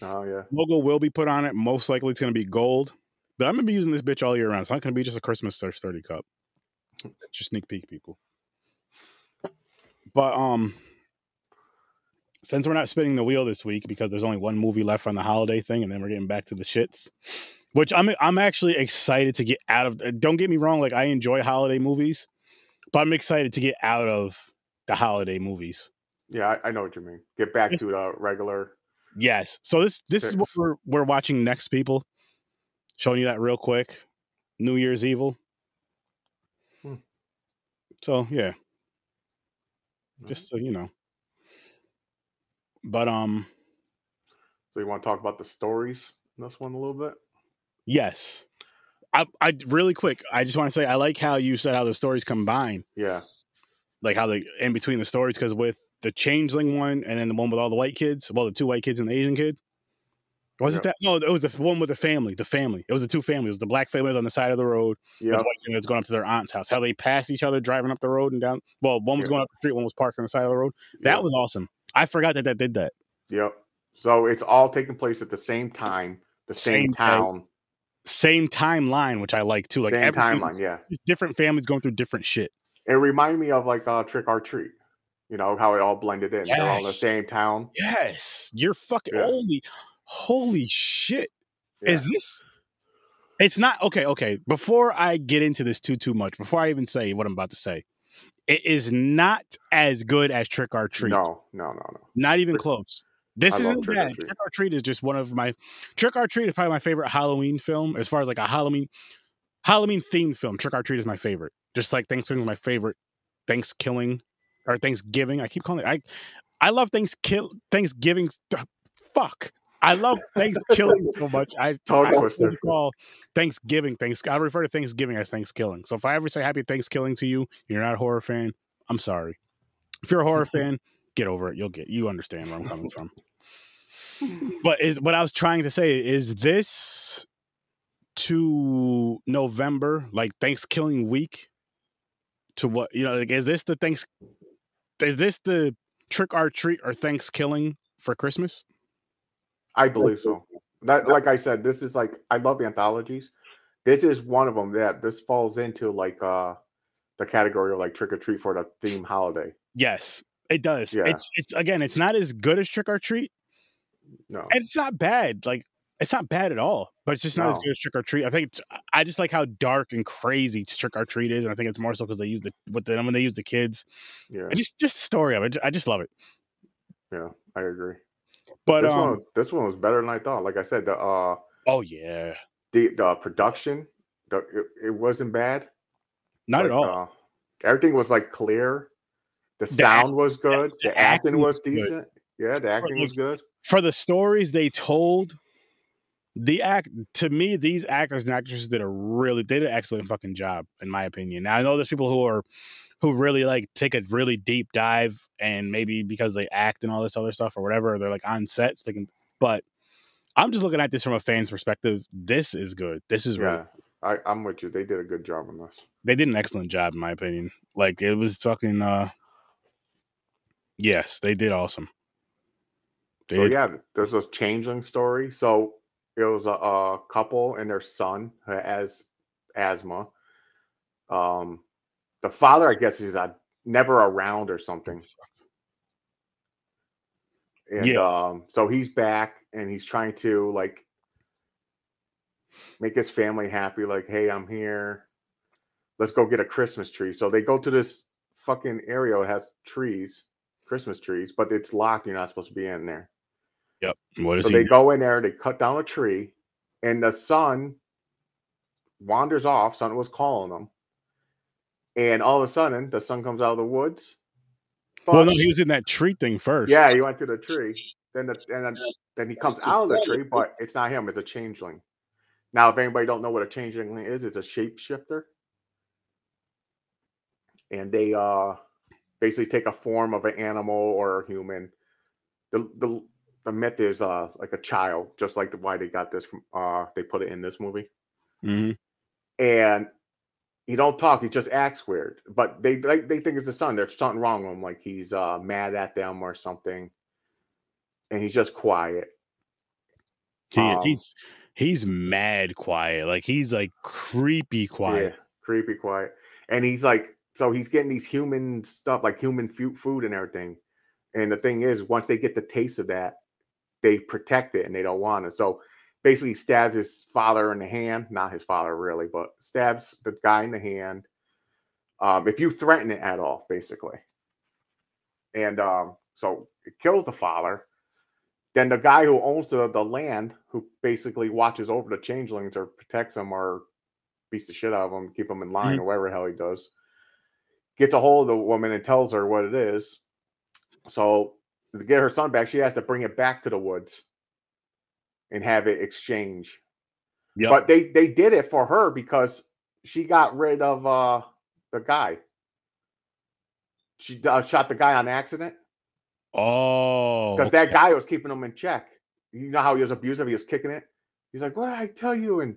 Oh yeah. Logo will be put on it. Most likely it's gonna be gold. But I'm gonna be using this bitch all year round. It's not gonna be just a Christmas Search 30 cup. Just sneak peek, people. But um since we're not spinning the wheel this week because there's only one movie left on the holiday thing, and then we're getting back to the shits. Which I'm I'm actually excited to get out of. Don't get me wrong, like I enjoy holiday movies, but I'm excited to get out of the holiday movies. Yeah, I, I know what you mean. Get back to the regular. Yes. So this this is what we're we're watching next, people. Showing you that real quick. New Year's Evil. Hmm. So yeah, just so you know. But um, So you want to talk about the stories in this one a little bit? Yes. I, I really quick. I just want to say I like how you said how the stories combine, Yeah. like how the in between the stories. Because with the changeling one and then the one with all the white kids, well, the two white kids and the Asian kid, was Yep. it that? No, it was the one with the family. The family. It was the two families. It was the black family was on the side of the road. Yeah. The white family was going up to their aunt's house. How they passed each other driving up the road and down. Well, one was Yeah. going up the street, one was parked on the side of the road. That Yep. was awesome. I forgot that that did that. Yep. So it's all taking place at the same time, the same, Same place. Same timeline, which I like too. Like same timeline. Yeah. different families going through different shit. It reminded me of like uh, Trick or Treat. You know how it all blended in. They're all in the same town. Yes, you're fucking Yeah. holy, holy shit. Yeah. Is this? It's not okay. Okay, before I get into this too too much, before I even say what I'm about to say, it is not as good as Trick or Treat. No, no, no, no. Not even Trick- close. This I isn't Trick bad. Treat. Trick or Treat is just one of my Trick or Treat is probably my favorite Halloween film as far as like a Halloween Halloween themed film. Trick or Treat is my favorite. Just like Thanksgiving is my favorite. Thanksgiving or Thanksgiving. I keep calling it. I I love Thankskill Thanksgiving. Fuck. I love Thankskilling so much. I Tongue I call Thanksgiving Thanks. I refer to Thanksgiving as Thanksgiving. So if I ever say Happy Thanksgiving to you, you're not a horror fan. I'm sorry. If you're a horror fan, get over it. You'll get you understand where I'm coming from. But is what I was trying to say is this to November, like Thanksgiving week, to what you know, like is this the thanks is this the trick or treat or Thankskilling for Christmas? I believe so. That, like I said, this is like I love anthologies. This is one of them that this falls into like uh the category of like trick or treat for the theme holiday. Yes, it does. Yeah. It's it's again, it's not as good as trick or treat, No, and it's not bad. Like it's not bad at all, but it's just not as good as trick or treat. I think it's, I just like how dark and crazy trick or treat is, and I think it's more so because they use the with the when they use the kids. yeah, I just just the story of it. I just love it. yeah, I agree. But this um, one, this one was better than I thought. Like I said, the uh, oh yeah, the the production, the it, it wasn't bad. not at all. Uh, everything was like clear. The The sound act- was good. the The, acting acting was was good. decent. Yeah, the acting was good. For the stories they told, the act to me, these actors and actresses did a really they did an excellent fucking job, in my opinion. Now I know there's people who are who really like take a really deep dive and maybe because they act and all this other stuff or whatever, they're like on sets, they can but I'm just looking at this from a fan's perspective. This is good. This is really Yeah, I, I'm with you. They did a good job on this. they did an excellent job in my opinion. Like it was fucking uh yes, they did awesome. They So did- yeah, there's this changeling story. So it was a, a couple and their son has asthma. Um, the father, I guess, is uh, never around or something. And Yeah. um, so he's back and he's trying to like make his family happy. Like, hey, I'm here. Let's go get a Christmas tree. So they go to this fucking area. It has trees, Christmas trees, but it's locked. You're not supposed to be in there. Yep. What is it? So he? they go in there, they cut down a tree, and the son wanders off. Son was calling them. And all of a sudden, the son comes out of the woods. well, no, he was in that tree thing first. yeah, he went to the tree. Then the and then, then he comes out of the tree, but it's not him, it's a changeling. Now, if anybody don't know what a changeling is, it's a shapeshifter. And they uh basically take a form of an animal or a human. The the the myth is uh like a child, just like the, why they got this from uh they put it in this movie. hmm And he don't talk, he just acts weird. But they like they think it's the son. There's something wrong with him, like he's uh mad at them or something. And he's just quiet. He, Um, he's he's mad quiet. Like he's like creepy quiet. Yeah, creepy quiet. And he's like, so he's getting these human stuff, like human food and everything. And the thing is, once they get the taste of that, they protect it and they don't want it. So basically stabs his father in the hand, not his father really, but stabs the guy in the hand. Um, if you threaten it at all, basically. And um, so it kills the father. Then the guy who owns the, the land, who basically watches over the changelings or protects them or beats the shit out of them, keep them in line Mhm. or whatever the hell he does, gets a hold of the woman and tells her what it is. So to get her son back, she has to bring it back to the woods and have it exchange. Yep. But they they did it for her because she got rid of uh the guy. She uh, shot the guy on accident oh, because that guy was keeping him in check. You know how he was abusive? He was kicking it. He's like, "What did I tell you?" And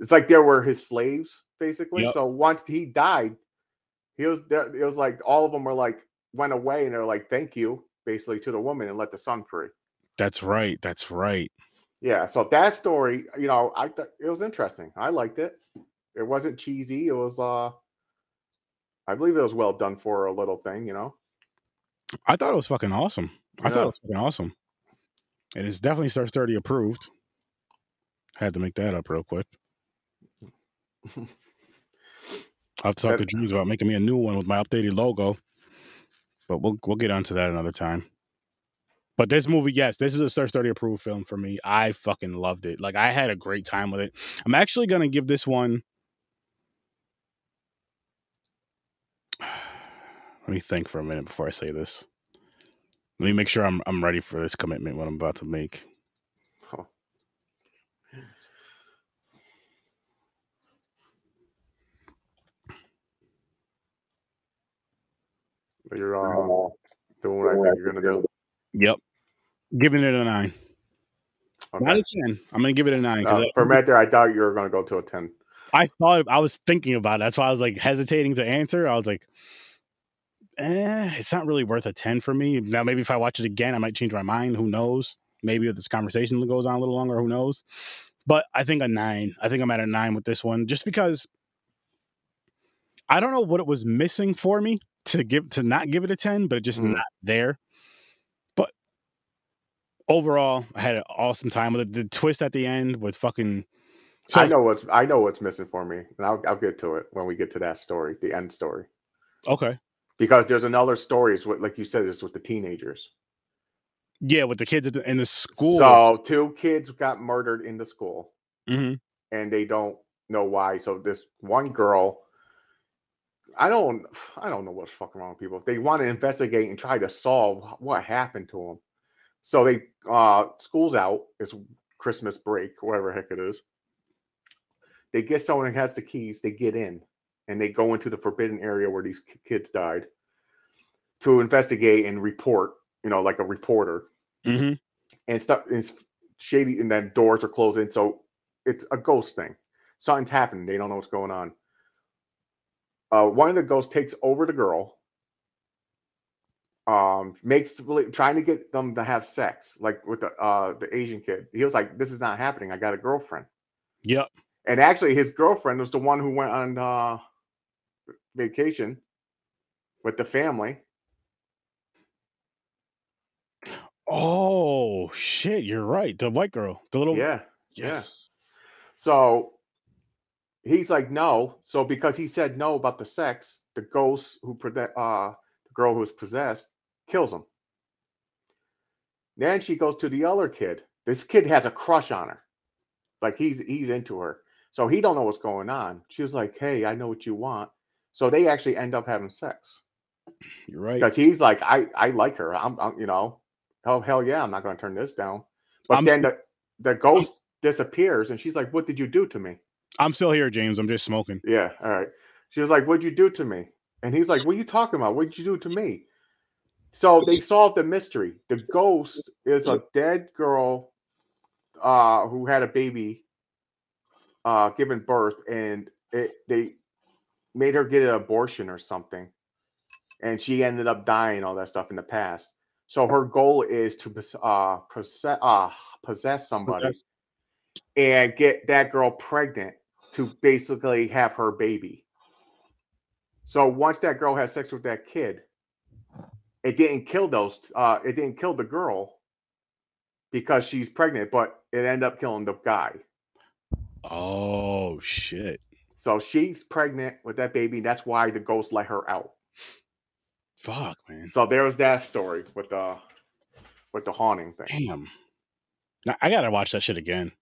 it's like there were his slaves, basically. Yep. So once he died, he was there. It was like all of them were like went away, and they're like, "Thank you," basically to the woman, and let the son free. that's right. That's right. Yeah. So that story, you know, I thought it was interesting. I liked it. It wasn't cheesy. It was, uh, I believe it was well done for a little thing, you know. I thought it was fucking awesome. I thought it was fucking awesome. And it's definitely Star Sturdy approved. Had to make that up real quick. I'll have to talk to That- Dreams about making me a new one with my updated logo. But we'll we'll get onto that another time. But this movie, yes, this is a Star Sturdy approved film for me. I fucking loved it. Like I had a great time with it. I'm actually gonna give this one. Let me think for a minute before I say this. Let me make sure I'm I'm ready for this commitment what I'm about to make. Oh. Doing what I think you're gonna do. Yep. Giving it a nine. Not Okay. a ten. I'm gonna give it a nine Uh, for a minute there, I thought you were gonna go to a ten. I thought I was thinking about it. That's why I was like hesitating to answer. I was like, eh, it's not really worth a 10 for me. Now, maybe if I watch it again, I might change my mind. Who knows? Maybe if this conversation goes on a little longer, who knows? But I think a nine. I think I'm at a nine with this one just because I don't know what it was missing for me to give to not give it a 10, but just Mm. not there. But overall, I had an awesome time with it. The twist at the end was fucking so I know what's I know what's missing for me, and I'll I'll get to it when we get to that story, the end story. okay. Because there's another story, is what like you said, is with the teenagers. Yeah, with the kids the, in the school. So two kids got murdered in the school, Mhm. and they don't know why. So this one girl, I don't, I don't know what's fucking wrong with people. They want to investigate and try to solve what happened to them. So they, uh, school's out. It's Christmas break, whatever the heck it is. They get someone who has the keys. They get in, and they go into the forbidden area where these ki- kids died to investigate and report. You know, like a reporter Mhm. and stuff is shady and then doors are closing so it's a ghost thing something's happening they don't know what's going on uh one of the ghosts takes over the girl um makes really trying to get them to have sex like with the uh the asian kid he was like this is not happening i got a girlfriend Yep. and actually his girlfriend was the one who went on uh vacation with the family Oh shit, you're right. The white girl, the little yeah yeah. yes. So he's like, no. So because he said no about the sex, the ghost who uh the girl who's possessed kills him. Then she goes to the other kid. This kid has a crush on her. Like he's he's into her. So he don't know what's going on. She was like, Hey, I know what you want. So they actually end up having sex. You're right. Because he's like, I I like her. I'm, I'm you know, hell hell yeah, I'm not gonna turn this down. But I'm then the the ghost disappears and she's like, What did you do to me? I'm still here, James. I'm just smoking. Yeah, all right. She was like, What'd you do to me? And he's like, What are you talking about? What'd you do to me? So they solved the mystery. The ghost is a dead girl uh who had a baby uh given birth and it, they made her get an abortion or something. And she ended up dying, all that stuff in the past. So her goal is to uh possess uh possess somebody Possess. and get that girl pregnant to basically have her baby. So once that girl has sex with that kid, it didn't kill those. Uh, it didn't kill the girl because she's pregnant, but it ended up killing the guy. Oh shit. So she's pregnant with that baby. And that's why the ghost let her out. Fuck, man. So there was that story with the with the haunting thing. Damn. Now, I gotta watch that shit again.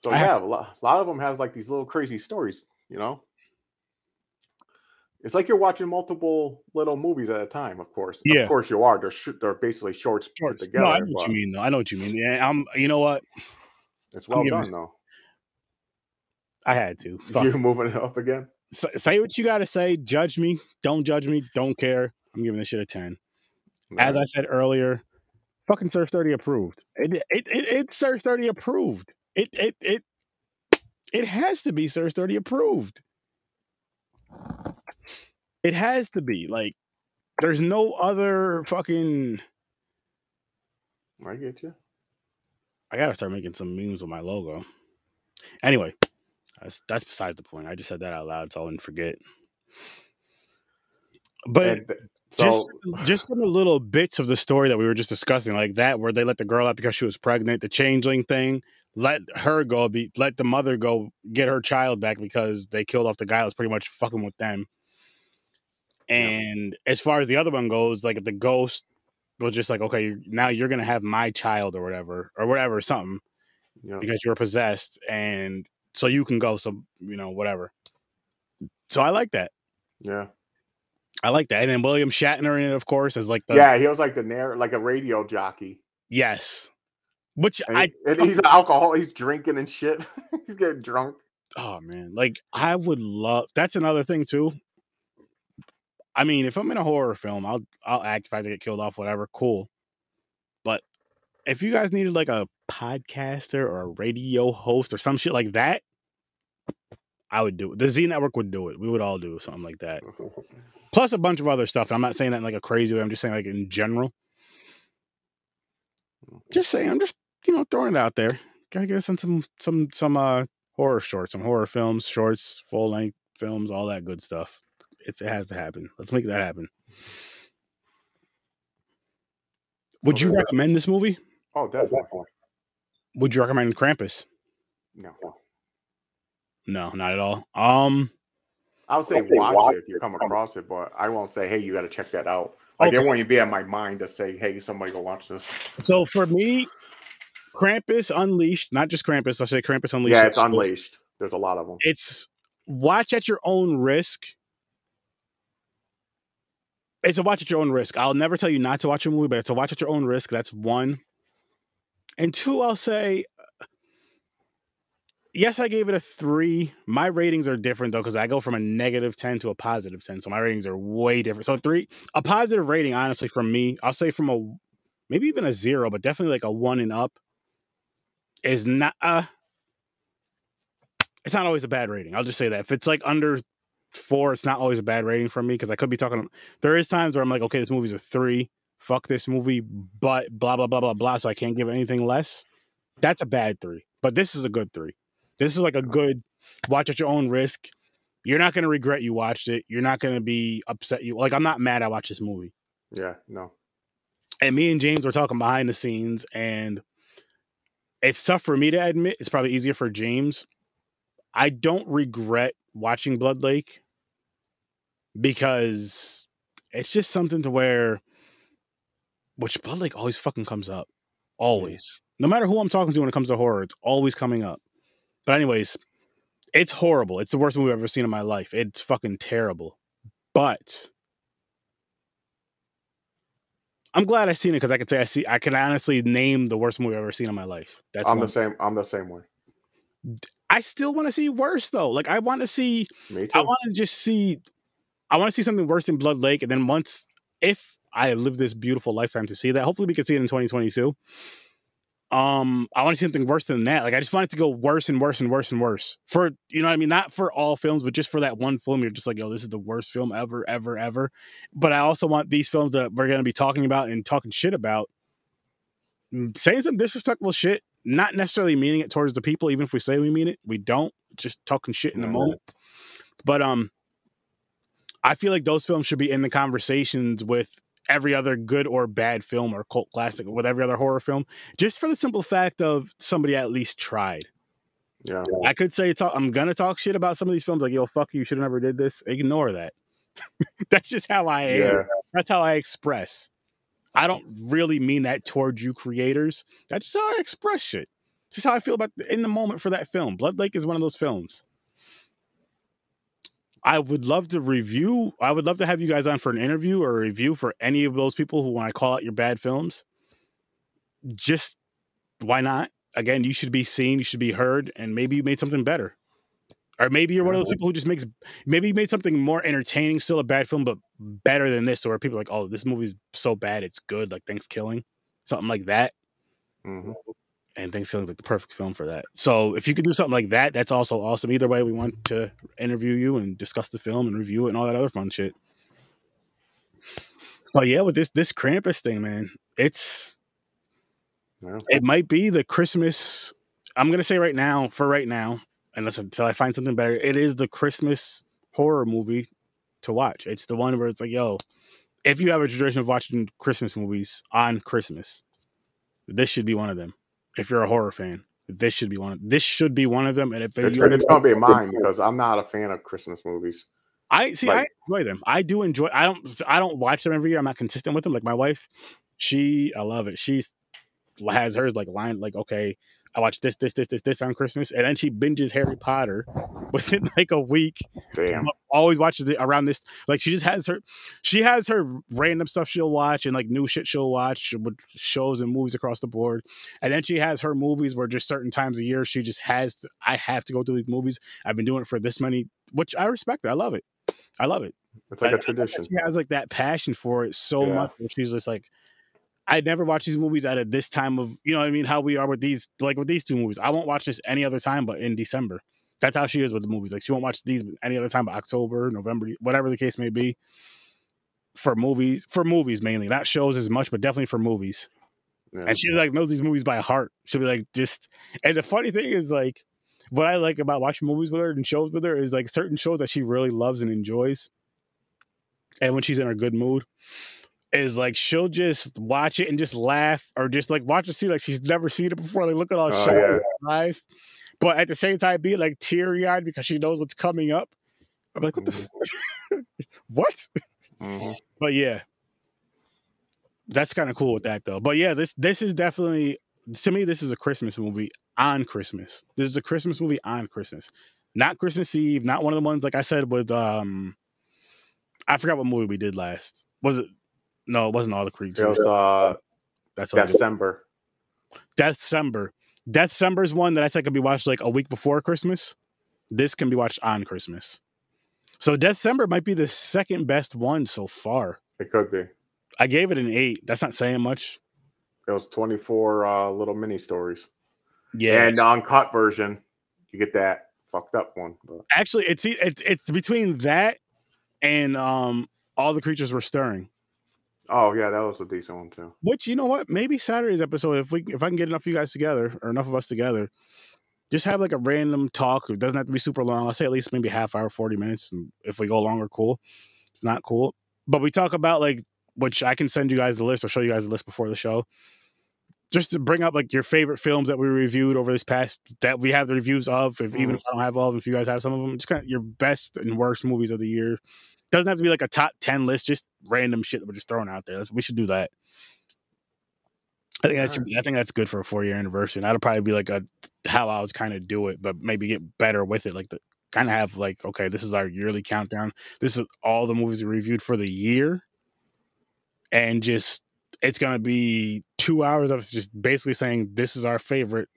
So I have yeah, a lot, a lot of them have like these little crazy stories. You know, it's like you're watching multiple little movies at a time. Of course, Yeah. of course you are. They're sh- they're basically shorts put Shorts. together. No, I know what but you mean though. I know what you mean. Yeah, I'm you know what? It's well done though. I had to. Fuck. You moving it up again? S- say what you gotta say. Judge me. Don't judge me. Don't care. I'm giving this shit a 10. As I said earlier, fucking Surf 30 approved. It it it, it's Surf 30 approved. It it it it has to be Surf 30 approved. It has to be. Like there's no other fucking I get you. I gotta start making some memes with my logo. Anyway, that's that's besides the point. I just said that out loud so I wouldn't forget. But th- so just just from the little bits of the story that we were just discussing, like that, where they let the girl out because she was pregnant, the changeling thing, let her go be let the mother go get her child back because they killed off the guy that was pretty much fucking with them. And as far as the other one goes, like the ghost was just like, okay, now you're gonna have my child or whatever, or whatever, something you know, because you're possessed, and so you can go, so you know, whatever. So I like that. yeah, I like that. And then William Shatner in it, of course, is like the yeah. He was like the narr- like a radio jockey. Yes. Which And, I and he's an alcohol. He's drinking and shit. he's getting drunk. oh man, like I would love that's another thing too. I mean, if I'm in a horror film, I'll I'll act if I get killed off, whatever, cool. But if you guys needed like a podcaster or a radio host or some shit like that, I would do it. The Z Network would do it. We would all do something like that. Plus a bunch of other stuff. And I'm not saying that in like a crazy way. I'm just saying like in general. Mm. Just saying. I'm just you know throwing it out there. Gotta get us on some some some uh horror shorts, some horror films, shorts, full length films, all that good stuff. It's it has to happen. Let's make that happen. Would you recommend this movie? Oh, definitely. Would you recommend Krampus? No, No, not at all. Um, I would say I'd say watch watch it if you come across it, but I won't say, hey, you got to check that out. Like Okay. it won't even be in my mind to say, hey, somebody go watch this. so for me, Krampus Unleashed, not just Krampus. I say Krampus Unleashed. Yeah, it's unleashed. There's a lot of them. It's watch at your own risk. It's a watch at your own risk. I'll never tell you not to watch a movie, but it's a watch at your own risk. That's one. And two, I'll say, yes, I gave it a three. My ratings are different though, because I go from a negative 10 to a positive 10. So my ratings are way different. So three, a positive rating, honestly, from me, I'll say from a maybe even a zero, but definitely like a one and up is not uh it's not always a bad rating. I'll just say that. If it's like under four, it's not always a bad rating from me because I could be talking. There is times where I'm like, okay, this movie's a three. Fuck this movie, but blah blah blah blah blah. So I can't give anything less. That's a bad three. But this is a good three. This is like a good watch at your own risk. You're not gonna regret you watched it. You're not gonna be upset. You like I'm not mad I watched this movie. Yeah, no. And me and James were talking behind the scenes, and it's tough for me to admit. It's probably easier for James. I don't regret watching Blood Lake because it's just something to where, which Blood Lake always fucking comes up, always. No matter who I'm talking to when it comes to horror, it's always coming up. But anyways, it's horrible. It's the worst movie I've ever seen in my life. It's fucking terrible. But I'm glad I seen it because I can say I see. I can honestly name the worst movie I've ever seen in my life. That's I'm one. the same. I'm the same way. I still want to see worse though. Like I want to see. Me too. I want to just see. I want to see something worse than Blood Lake, and then once, if I live this beautiful lifetime to see that, hopefully we can see it in 2022. Um, I want to see something worse than that. Like I just want it to go worse and worse and worse and worse. For you know what I mean, not for all films, but just for that one film. You're just like, yo, this is the worst film ever, ever, ever. But I also want these films that we're gonna be talking about and talking shit about, mm, saying some disrespectful shit, not necessarily meaning it towards the people. Even if we say we mean it, we don't. Just talking shit in the Yeah. moment. But um, I feel like those films should be in the conversations with every other good or bad film or cult classic with every other horror film, just for the simple fact of somebody at least tried. Yeah. I could say talk, I'm gonna talk shit about some of these films, like yo, fuck you, you should have never did this. Ignore that. That's just how I am. Yeah. That's how I express. I don't really mean that towards you creators. That's just how I express shit. Just how I feel about in the moment for that film. Blood Lake is one of those films. I would love to review. I would love to have you guys on for an interview or a review for any of those people who want to call out your bad films. Just why not? Again, you should be seen, you should be heard, and maybe you made something better. Or maybe you're one of those people who just makes maybe you made something more entertaining, still a bad film, but better than this, or people are like, oh, this movie's so bad, it's good, like Thankskilling, something like that. Mhm. And Thankskilling's like the perfect film for that. So if you could do something like that, that's also awesome. Either way, we want to interview you and discuss the film and review it and all that other fun shit. But yeah, with this this Krampus thing, man, it's it might be the Christmas. I'm gonna say right now, for right now, unless until I find something better, it is the Christmas horror movie to watch. It's the one where it's like, yo, if you have a tradition of watching Christmas movies on Christmas, this should be one of them. If you're a horror fan, this should be one. Of, this should be one of them. And if It's, you, it's gonna be mine because I'm not a fan of Christmas movies. I see. I enjoy them. I do enjoy. I don't. I don't watch them every year. I'm not consistent with them. Like my wife, she. I love it. She's has hers like line like okay. I watch this, this, this, this, this on Christmas, and then she binges Harry Potter within like a week. Damn. Always watches it around this. Like she just has her, she has her random stuff she'll watch and like new shit she'll watch with shows and movies across the board. And then she has her movies where just certain times a year she just has. To, I have to go through these movies. I've been doing it for this many, which I respect. I love it. I love it. It's like I- a tradition. She has like that passion for it so Yeah. much. She's just like, I never watch these movies at a, this time of, you know what I mean? How we are with these, like with these two movies. I won't watch this any other time but in December. That's how she is with the movies. Like she won't watch these any other time but October, November, whatever the case may be. For movies, for movies mainly, not shows as much, but definitely for movies. Yeah. And she like knows these movies by heart. She'll be like, just and the funny thing is like what I like about watching movies with her and shows with her is like certain shows that she really loves and enjoys. And when she's in a good mood, is like she'll just watch it and just laugh or just like watch it see like she's never seen it before. Like look at all Oh, shocked yeah. and surprised. But at the same time, be like teary eyed because she knows what's coming up. I'm like, what the f- what? Mhm. But yeah, that's kind of cool with that though. But yeah, this this is definitely to me this is a Christmas movie on Christmas. This is a Christmas movie on Christmas, not Christmas Eve. Not one of the ones like I said with um, I forgot what movie we did last. Was it? No, it wasn't all the creeds. It was uh, That's. December. December. December is one that I think can be watched like a week before Christmas. This can be watched on Christmas. So December might be the second best one so far. It could be. I gave it an eight. That's not saying much. It was 24 uh, little mini stories. Yeah. And the uncut version, you get that fucked up one. But Actually, it's it's it's between that and um all the creatures were stirring. Oh yeah, that was a decent one too. Which you know what? Maybe Saturday's episode, if we if I can get enough of you guys together or enough of us together, just have like a random talk. It doesn't have to be super long. I'll say at least maybe half hour, forty minutes. And if we go longer, cool. If not, cool. But we talk about like which I can send you guys the list or show you guys the list before the show. Just to bring up like your favorite films that we reviewed over this past that we have the reviews of. If even Mhm. if I don't have all of them, if you guys have some of them, just kind of your best and worst movies of the year. Doesn't have to be like a top ten list, just random shit that we're just throwing out there. That's- We should do that. I think that's I think that's good for a four year anniversary. And that'll probably be like a how I was kind of do it, but maybe get better with it. Like the kind of have like okay, this is our yearly countdown. This is all the movies we reviewed for the year, and just it's gonna be two hours of us just basically saying this is our favorite.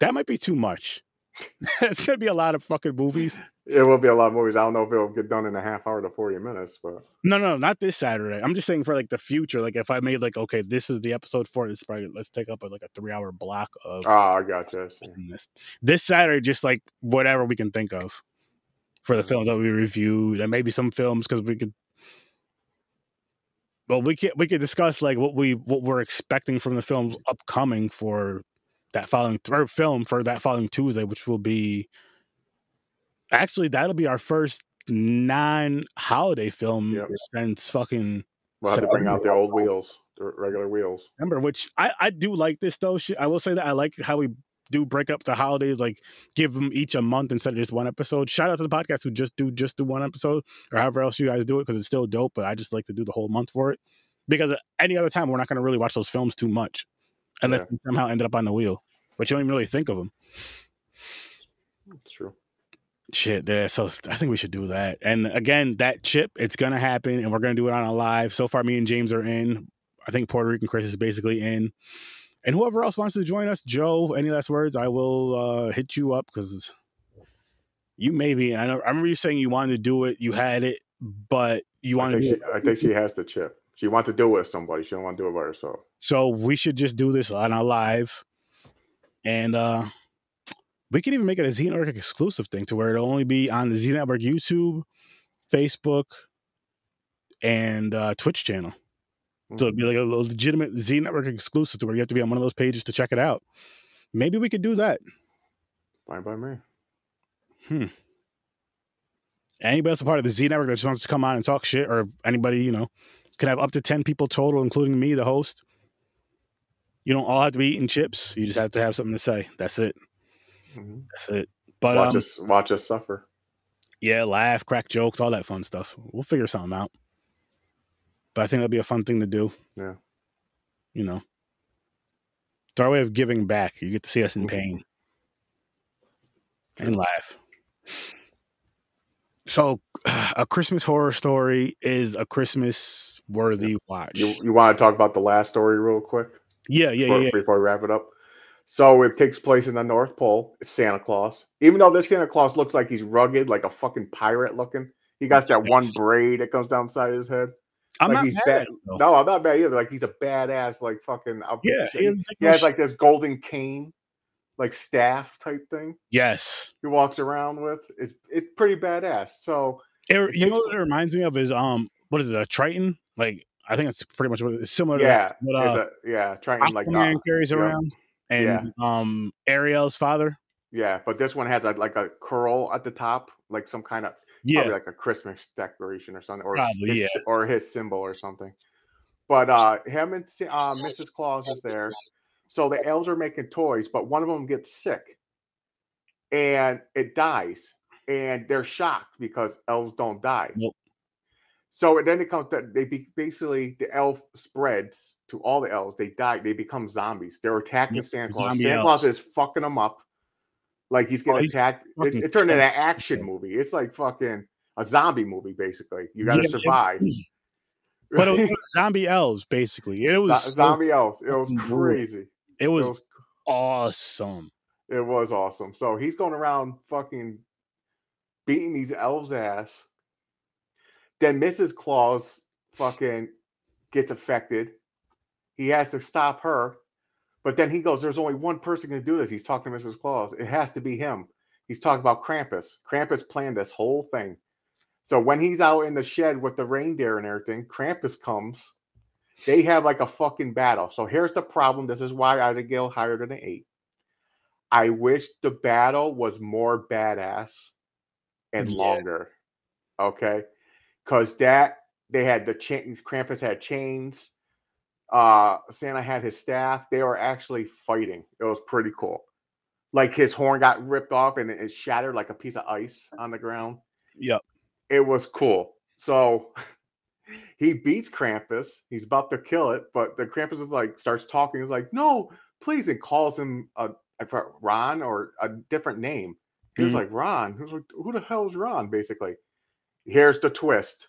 That might be too much. it's gonna be a lot of fucking movies. It will be a lot of movies. I don't know if it'll get done in a half hour to 40 minutes, but No, no, not this Saturday. I'm just saying for like the future. Like if I made like okay, this is the episode for this. Probably let's take up a, like a three hour block of ah, I gotcha. I see. in this this Saturday, just like whatever we can think of for the Mhm. films that we reviewed, and maybe some films because we could. Well, we can we could discuss like what we what we're expecting from the films upcoming for that following third film for that following Tuesday, which will be actually that'll be our first non-holiday film Yep. since fucking We'll have to bring out the old wheels, the regular wheels. Remember, which I I do like this though. I will say that I like how we do break up the holidays, like give them each a month instead of just one episode. Shout out to the podcast who just do just do one episode or however else you guys do it because it's still dope. But I just like to do the whole month for it because any other time we're not going to really watch those films too much unless yeah. somehow ended up on the wheel, but you don't even really think of them. That's true. Shit, there. So I think we should do that. And again, that chip, it's gonna happen, and we're gonna do it on a live. So far, me and James are in. I think Puerto Rican Chris is basically in. And whoever else wants to join us, Joe, any last words? I will uh, hit you up because you maybe. I know. I remember you saying you wanted to do it. You had it, but you wanted. I think, she, I think she has the chip. She wants to do it with somebody. She don't want to do it by herself. So we should just do this on our live, and uh we can even make it a Z Network exclusive thing to where it'll only be on the Z Network YouTube, Facebook, and uh, Twitch channel. Mm-hmm. So it'd be like a legitimate Z Network exclusive to where you have to be on one of those pages to check it out. Maybe we could do that. Fine by me. Hmm. Anybody else a part of the Z Network that just wants to come on and talk shit, or anybody, you know, can have up to 10 people total, including me, the host. You don't all have to be eating chips. You just have to have something to say. That's it. Mm-hmm. That's it. But watch um, us watch us suffer. Yeah, laugh, crack jokes, all that fun stuff. We'll figure something out. But I think that'd be a fun thing to do. Yeah. You know. It's our way of giving back. You get to see us in mm-hmm. pain. And laugh. So, a Christmas horror story is a Christmas worthy watch. You, you want to talk about the last story real quick? Yeah, yeah, before, yeah. Before we wrap it up. So it takes place in the North Pole. It's Santa Claus. Even though this Santa Claus looks like he's rugged, like a fucking pirate looking. He got that one braid that comes down the side of his head. I'm like not he's bad. No, I'm not bad either. Like he's a badass, like fucking. Yeah, he, has, he has like this golden cane, like staff type thing. Yes, he walks around with. It's it's pretty badass. So it, it you know what it reminds me of is um what is it a Triton? Like I think it's pretty much what it's similar. Yeah, to what, uh, a, yeah, Triton Aquaman like uh, carries around and yeah. um Ariel's father. Yeah, but this one has a, like a curl at the top, like some kind of yeah, like a Christmas decoration or something, or Probably, his, yeah. or his symbol or something. But uh him and uh, Mrs. Claus is there, so the elves are making toys, but one of them gets sick, and it dies, and they're shocked because elves don't die. Nope. So then it comes that they be, basically the elf spreads to all the elves. They die. They become zombies. They're attacking Santa Claus. Santa Claus is fucking them up. Like he's oh, getting oh, attacked. It, it, turned into an action movie. It's like fucking a zombie movie, basically. You got to yeah, survive. It, but it was zombie elves, basically. It was zombie so elves. It was crazy. It was, it was awesome. It was awesome. So he's going around fucking beating these elves' ass then Mrs. Claus fucking gets affected. He has to stop her. But then he goes, There's only one person can do this. He's talking to Mrs. Claus. It has to be him. He's talking about Krampus. Krampus planned this whole thing. So when he's out in the shed with the reindeer and everything, Krampus comes. They have like a fucking battle. So here's the problem. This is why I'd Gill higher than an eight. I wish the battle was more badass and yeah. longer. Okay because that they had the chains. Krampus had chains. Uh, Santa had his staff. They were actually fighting. It was pretty cool. Like his horn got ripped off and it shattered like a piece of ice on the ground. Yep. It was cool. So he beats Krampus. He's about to kill it, but the Krampus is like starts talking. He's like, "No, please," and calls him a, a Ron or a different name. He was mm-hmm. like, "Ron." He was like, "Who the hell is Ron?" Basically, Here's the twist.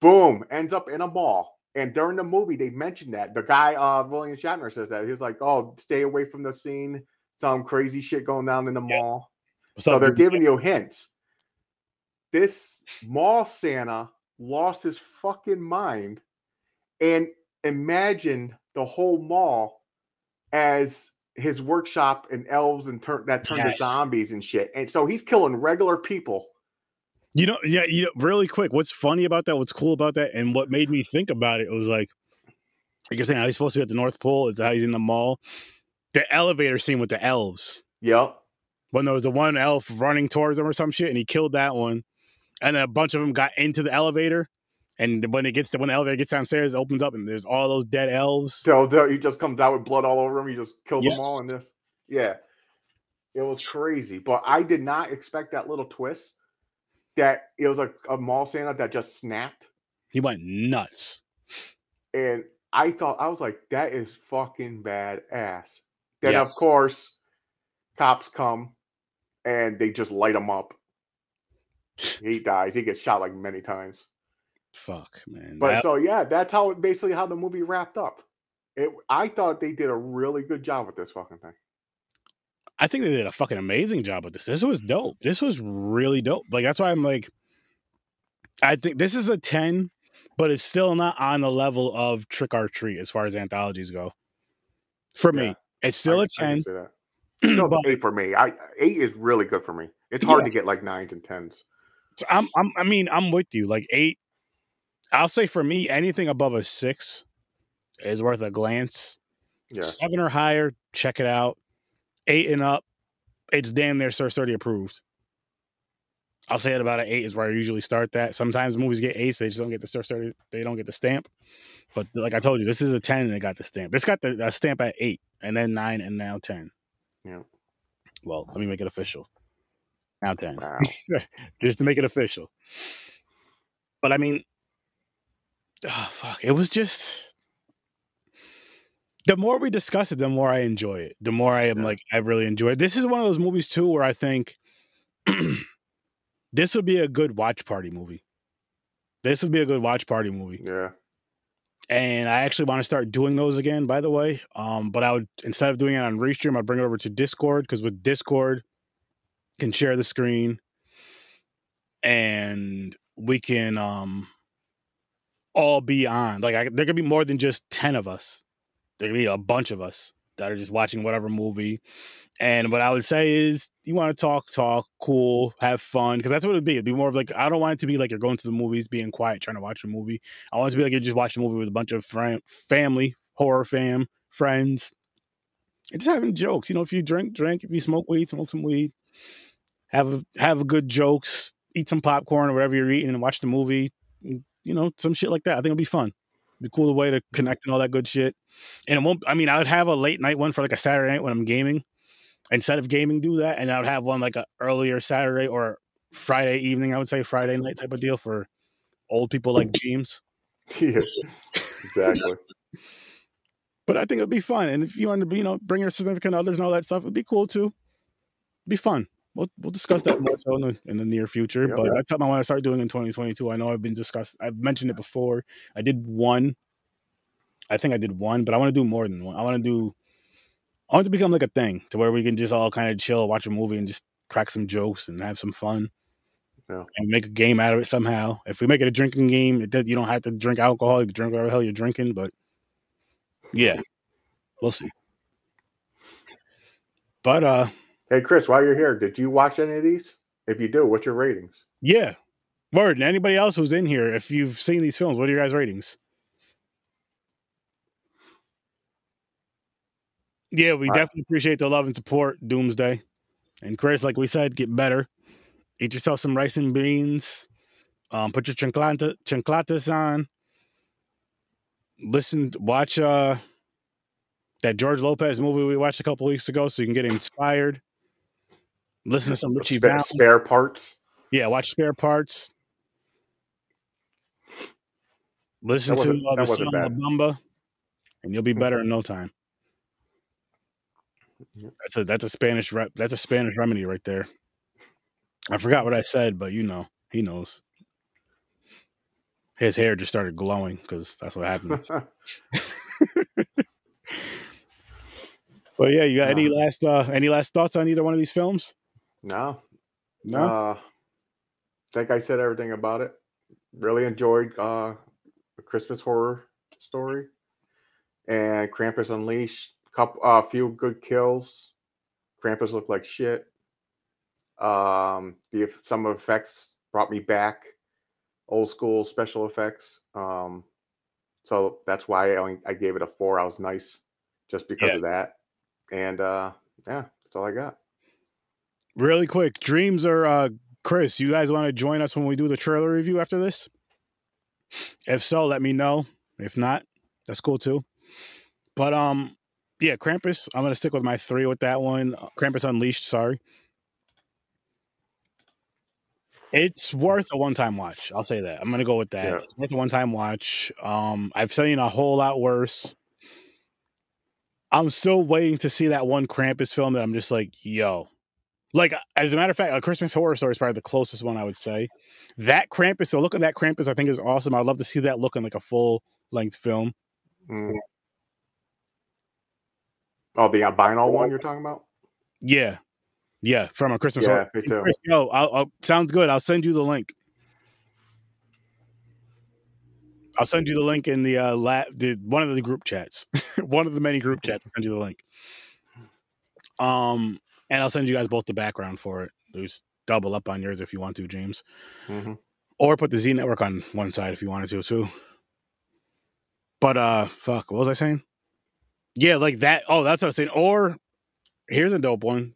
Boom, ends up in a mall. And during the movie, they mentioned that. The guy, uh, William Shatner says that. He's like, oh, stay away from the scene. Some crazy shit going down in the yeah. mall. What's so up, they're giving you hints. This mall Santa lost his fucking mind and imagined the whole mall as his workshop and elves and turn that turned yes. to zombies and shit. And so he's killing regular people you know, yeah, you know, really quick. What's funny about that? What's cool about that? And what made me think about it was like, like you're saying, how he's supposed to be at the North Pole. It's how he's in the mall. The elevator scene with the elves. Yep. When there was the one elf running towards him or some shit, and he killed that one, and a bunch of them got into the elevator, And when it gets to when the elevator gets downstairs, it opens up and there's all those dead elves. So he just comes out with blood all over him. He just kills Yes. them all in this. Yeah, it was crazy. But I did not expect that little twist. That it was a, a mall Santa that just snapped, He went nuts. and I thought I was like, that is fucking badass. Then of course, cops come, and they just light him up. He dies. He gets shot like many times. Fuck, man. But That- so yeah, that's how basically how the movie wrapped up. It I thought they did a really good job with this fucking thing. I think they did a fucking amazing job with this. This was dope. This was really dope. Like that's why I'm like, I think this is a ten, but it's still not on the level of Trick or Treat as far as anthologies go. For me, it's still I- a ten. Still but eight for me. I eight is really good for me. It's hard Yeah. to get like nines and tens. So I'm, I'm, I mean, I'm with you. Like eight, I'll say for me, anything above a six is worth a glance. Yeah. Seven or higher, check it out. Eight and up, it's damn near Sir 30 approved. I'll say it about an eight is where I usually start that. Sometimes movies get eights, they just don't get the Sir 30, they don't get the stamp. But like I told you, this is a 10 and it got the stamp. It's got the stamp at eight and then nine and now 10. Yeah. Well, let me make it official. Now 10 Wow. just to make it official. But I mean, oh, fuck, it was just. The more we discuss it, the more I enjoy it. The more I am Yeah. like, I really enjoy it. This is one of those movies too where I think this would be a good watch party movie. This would be a good watch party movie, Yeah. and I actually want to start doing those again. By the way, um, but I would instead of doing it on Restream, I'd bring it over to Discord because with Discord, can share the screen and we can um all be on like I, there could be more than just 10 of us there could be a bunch of us that are just watching whatever movie. And what i would say is you want to talk talk cool have fun because that's what it'd be. It'd be more of like i don't want it to be like you're going to the movies being quiet trying to watch a movie. I want it to be like you're just watching a movie with a bunch of fam- family horror fam friends and just having jokes. You know if you drink drink. If you smoke weed smoke some weed. Have a, have good jokes, eat some popcorn or whatever you're eating, and watch the movie. You know, some shit like that. I think it'll be fun. Be cool way to connect and all that good shit. And it won't. I mean, I would have a late night one for like a Saturday night when I'm gaming. Instead of gaming, do that, and I would have one like a earlier Saturday or Friday evening. I would say Friday night type of deal for old people like James. yeah. Exactly. But I think it'd be fun. And if you want to be, you know, bring your significant others and all that stuff, it'd be cool too. Be fun. We'll we'll discuss that more so in the in the near future. Yeah, but that's something I want to start doing in 2022. I know I've been discussed. I've mentioned it before. I did one. I think I did one, but I want to do more than one. I want to do. I want to become like a thing to where we can just all kind of chill, watch a movie, and just crack some jokes and have some fun. Yeah. And make a game out of it somehow. If we make it a drinking game, it does, you don't have to drink alcohol. You can drink whatever the hell you're drinking. But yeah, we'll see. But uh, Hey Chris, while you're here, did you watch any of these? If you do, what's your ratings? Yeah. Word. And anybody else who's in here, if you've seen these films, what are your guys' ratings? Yeah, we All right. definitely appreciate the love and support, Doomsday. And Chris, like we said, get better. Eat yourself some rice and beans. Um, put your chanclata, chanclatas on. Listen, watch uh that George Lopez movie we watched a couple weeks ago so you can get inspired. Listen to some Richie Spare, spare parts. Yeah, watch spare parts. Listen to uh, the song La. Bamba, and you'll be better in no time. That's a that's a Spanish rep. That's a Spanish remedy right there. I forgot what I said, but you know, he knows. His hair just started glowing because that's what happens. Well, yeah, you got any last uh any last thoughts on either one of these films? No. No. Uh, think I said everything about it. Really enjoyed uh, Christmas horror story and Krampus Unleashed. Couple, a few good kills. Krampus looked like shit. Um, the some effects brought me back, old school special effects. Um, so that's why I, only, I gave it a four. I was nice just because Yeah. of that. And uh, yeah, that's all I got. Really quick, dreams are uh Chris, you guys want to join us when we do the trailer review after this? If so, let me know. If not, that's cool too. But um, yeah, Krampus. I'm gonna stick with my three with that one. Krampus Unleashed. Sorry. It's worth a one-time watch. I'll say that. I'm gonna go with that. Yeah. It's worth a one-time watch. Um, I've seen a whole lot worse. I'm still waiting to see that one Krampus film that I'm just like, yo. Like, as a matter of fact, a Christmas Horror Story is probably the closest one I would say. That Krampus, the look of that Krampus, I think is awesome. I'd love to see that look in like a full-length film. Mm. Oh, the albino one you're talking about? Yeah, yeah, from a Christmas. Yeah, Horror. me too. Chris, yo, I'll, I'll, sounds good. I'll send you the link. I'll send you the link in the uh, la- the one of the group chats, one of the many group chats. I'll send you the link. Um, and I'll send you guys both the background for it. There's double up on yours if you want to, James, hmm or put the Z Network on one side if you wanted to too. But uh, fuck, what was I saying? Yeah, like that. Oh, that's what I was saying. Or here's a dope one: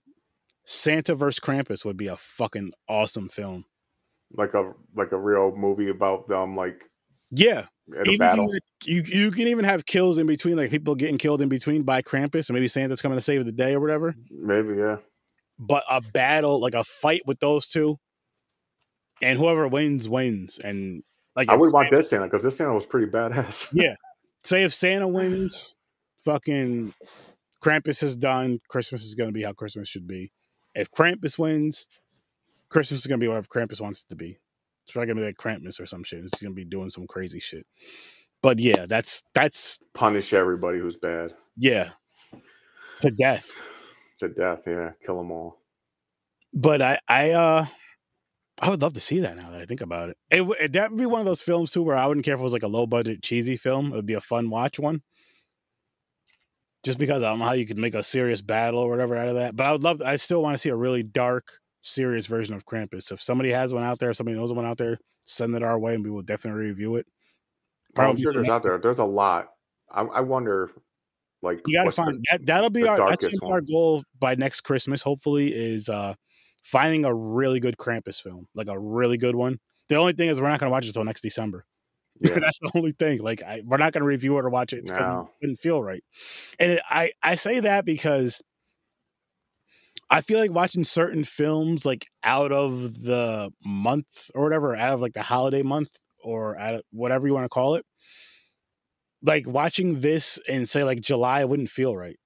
Santa vs. Krampus would be a fucking awesome film. Like a like a real movie about them like Yeah, Even battle. You, you can even have kills in between, like people getting killed in between by Krampus, and maybe Santa's coming to save the day or whatever. Maybe, yeah. But a battle, like a fight with those two, and whoever wins wins. And like I would want this Santa because this Santa was pretty badass. Yeah, say if Santa wins, fucking Krampus is done. Christmas is gonna be how Christmas should be. If Krampus wins, Christmas is gonna be whatever Krampus wants it to be. It's probably gonna be like Krampus or some shit. It's gonna be doing some crazy shit. But yeah, that's that's Punish everybody who's bad Yeah. To death. to death. Yeah, kill them all. But I I uh I would love to see that now that I think about it. It that would be one of those films too where I wouldn't care if it was like a low budget cheesy film. It would be a fun watch one. Just because I don't know how you could make a serious battle or whatever out of that. But I would love I still want to see a really dark, serious version of Krampus. If somebody has one out there, somebody knows one out there, send it our way and we will definitely review it. Well, I'm sure there's out there. There's a lot. I, I wonder, like, you what's the- find that that'll be our that's darkest gonna be our goal by next christmas hopefully is uh finding a really good krampus film like a really good one the only thing is we're not gonna watch it until next december Yeah. that's the only thing like I, we're not gonna review it or watch it No. it wouldn't feel right and it, i i say that because i feel like watching certain films like out of the month or whatever out of like the holiday month or out of whatever you want to call it like watching this in say like July wouldn't feel right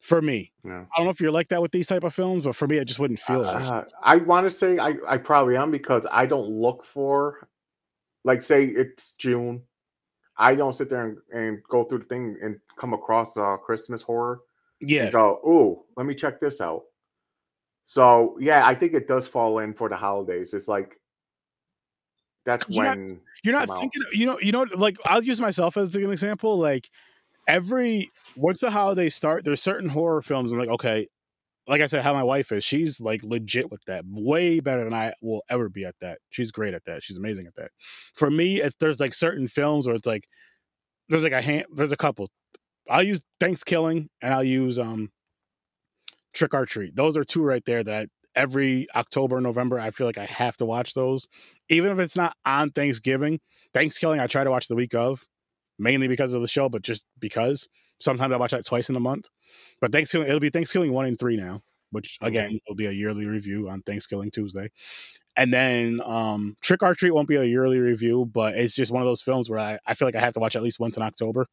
for me. Yeah. I don't know if you're like that with these type of films, but for me, it just wouldn't feel. Uh, I want to say I, I probably am because I don't look for, like, say it's June. I don't sit there and, and go through the thing and come across uh, Christmas horror Yeah, go, oh, let me check this out. So yeah, I think it does fall in for the holidays. It's like that's You're not- when you're not come out. thinking. You know, you know, like I'll use myself as an example. Like every once the holidays start, there's certain horror films. I'm like, okay, like I said, how my wife is. She's like legit with that, way better than I will ever be at that. She's great at that. She's amazing at that. For me, it's there's like certain films where it's like there's like a hand, there's a couple. I'll use Thankskilling and I'll use um Trick or Treat. Those are two right there that I, every October, November, I feel like I have to watch those, even if it's not on Thanksgiving. Thankskilling, I try to watch the week of, mainly because of the show, but just because. Sometimes I watch that twice in a month. But Thankskilling, it'll be Thankskilling one and three now, which again will be a yearly review on Thanksgiving Tuesday. And then um Trick or Treat won't be a yearly review, but it's just one of those films where I, I feel like I have to watch at least once in October.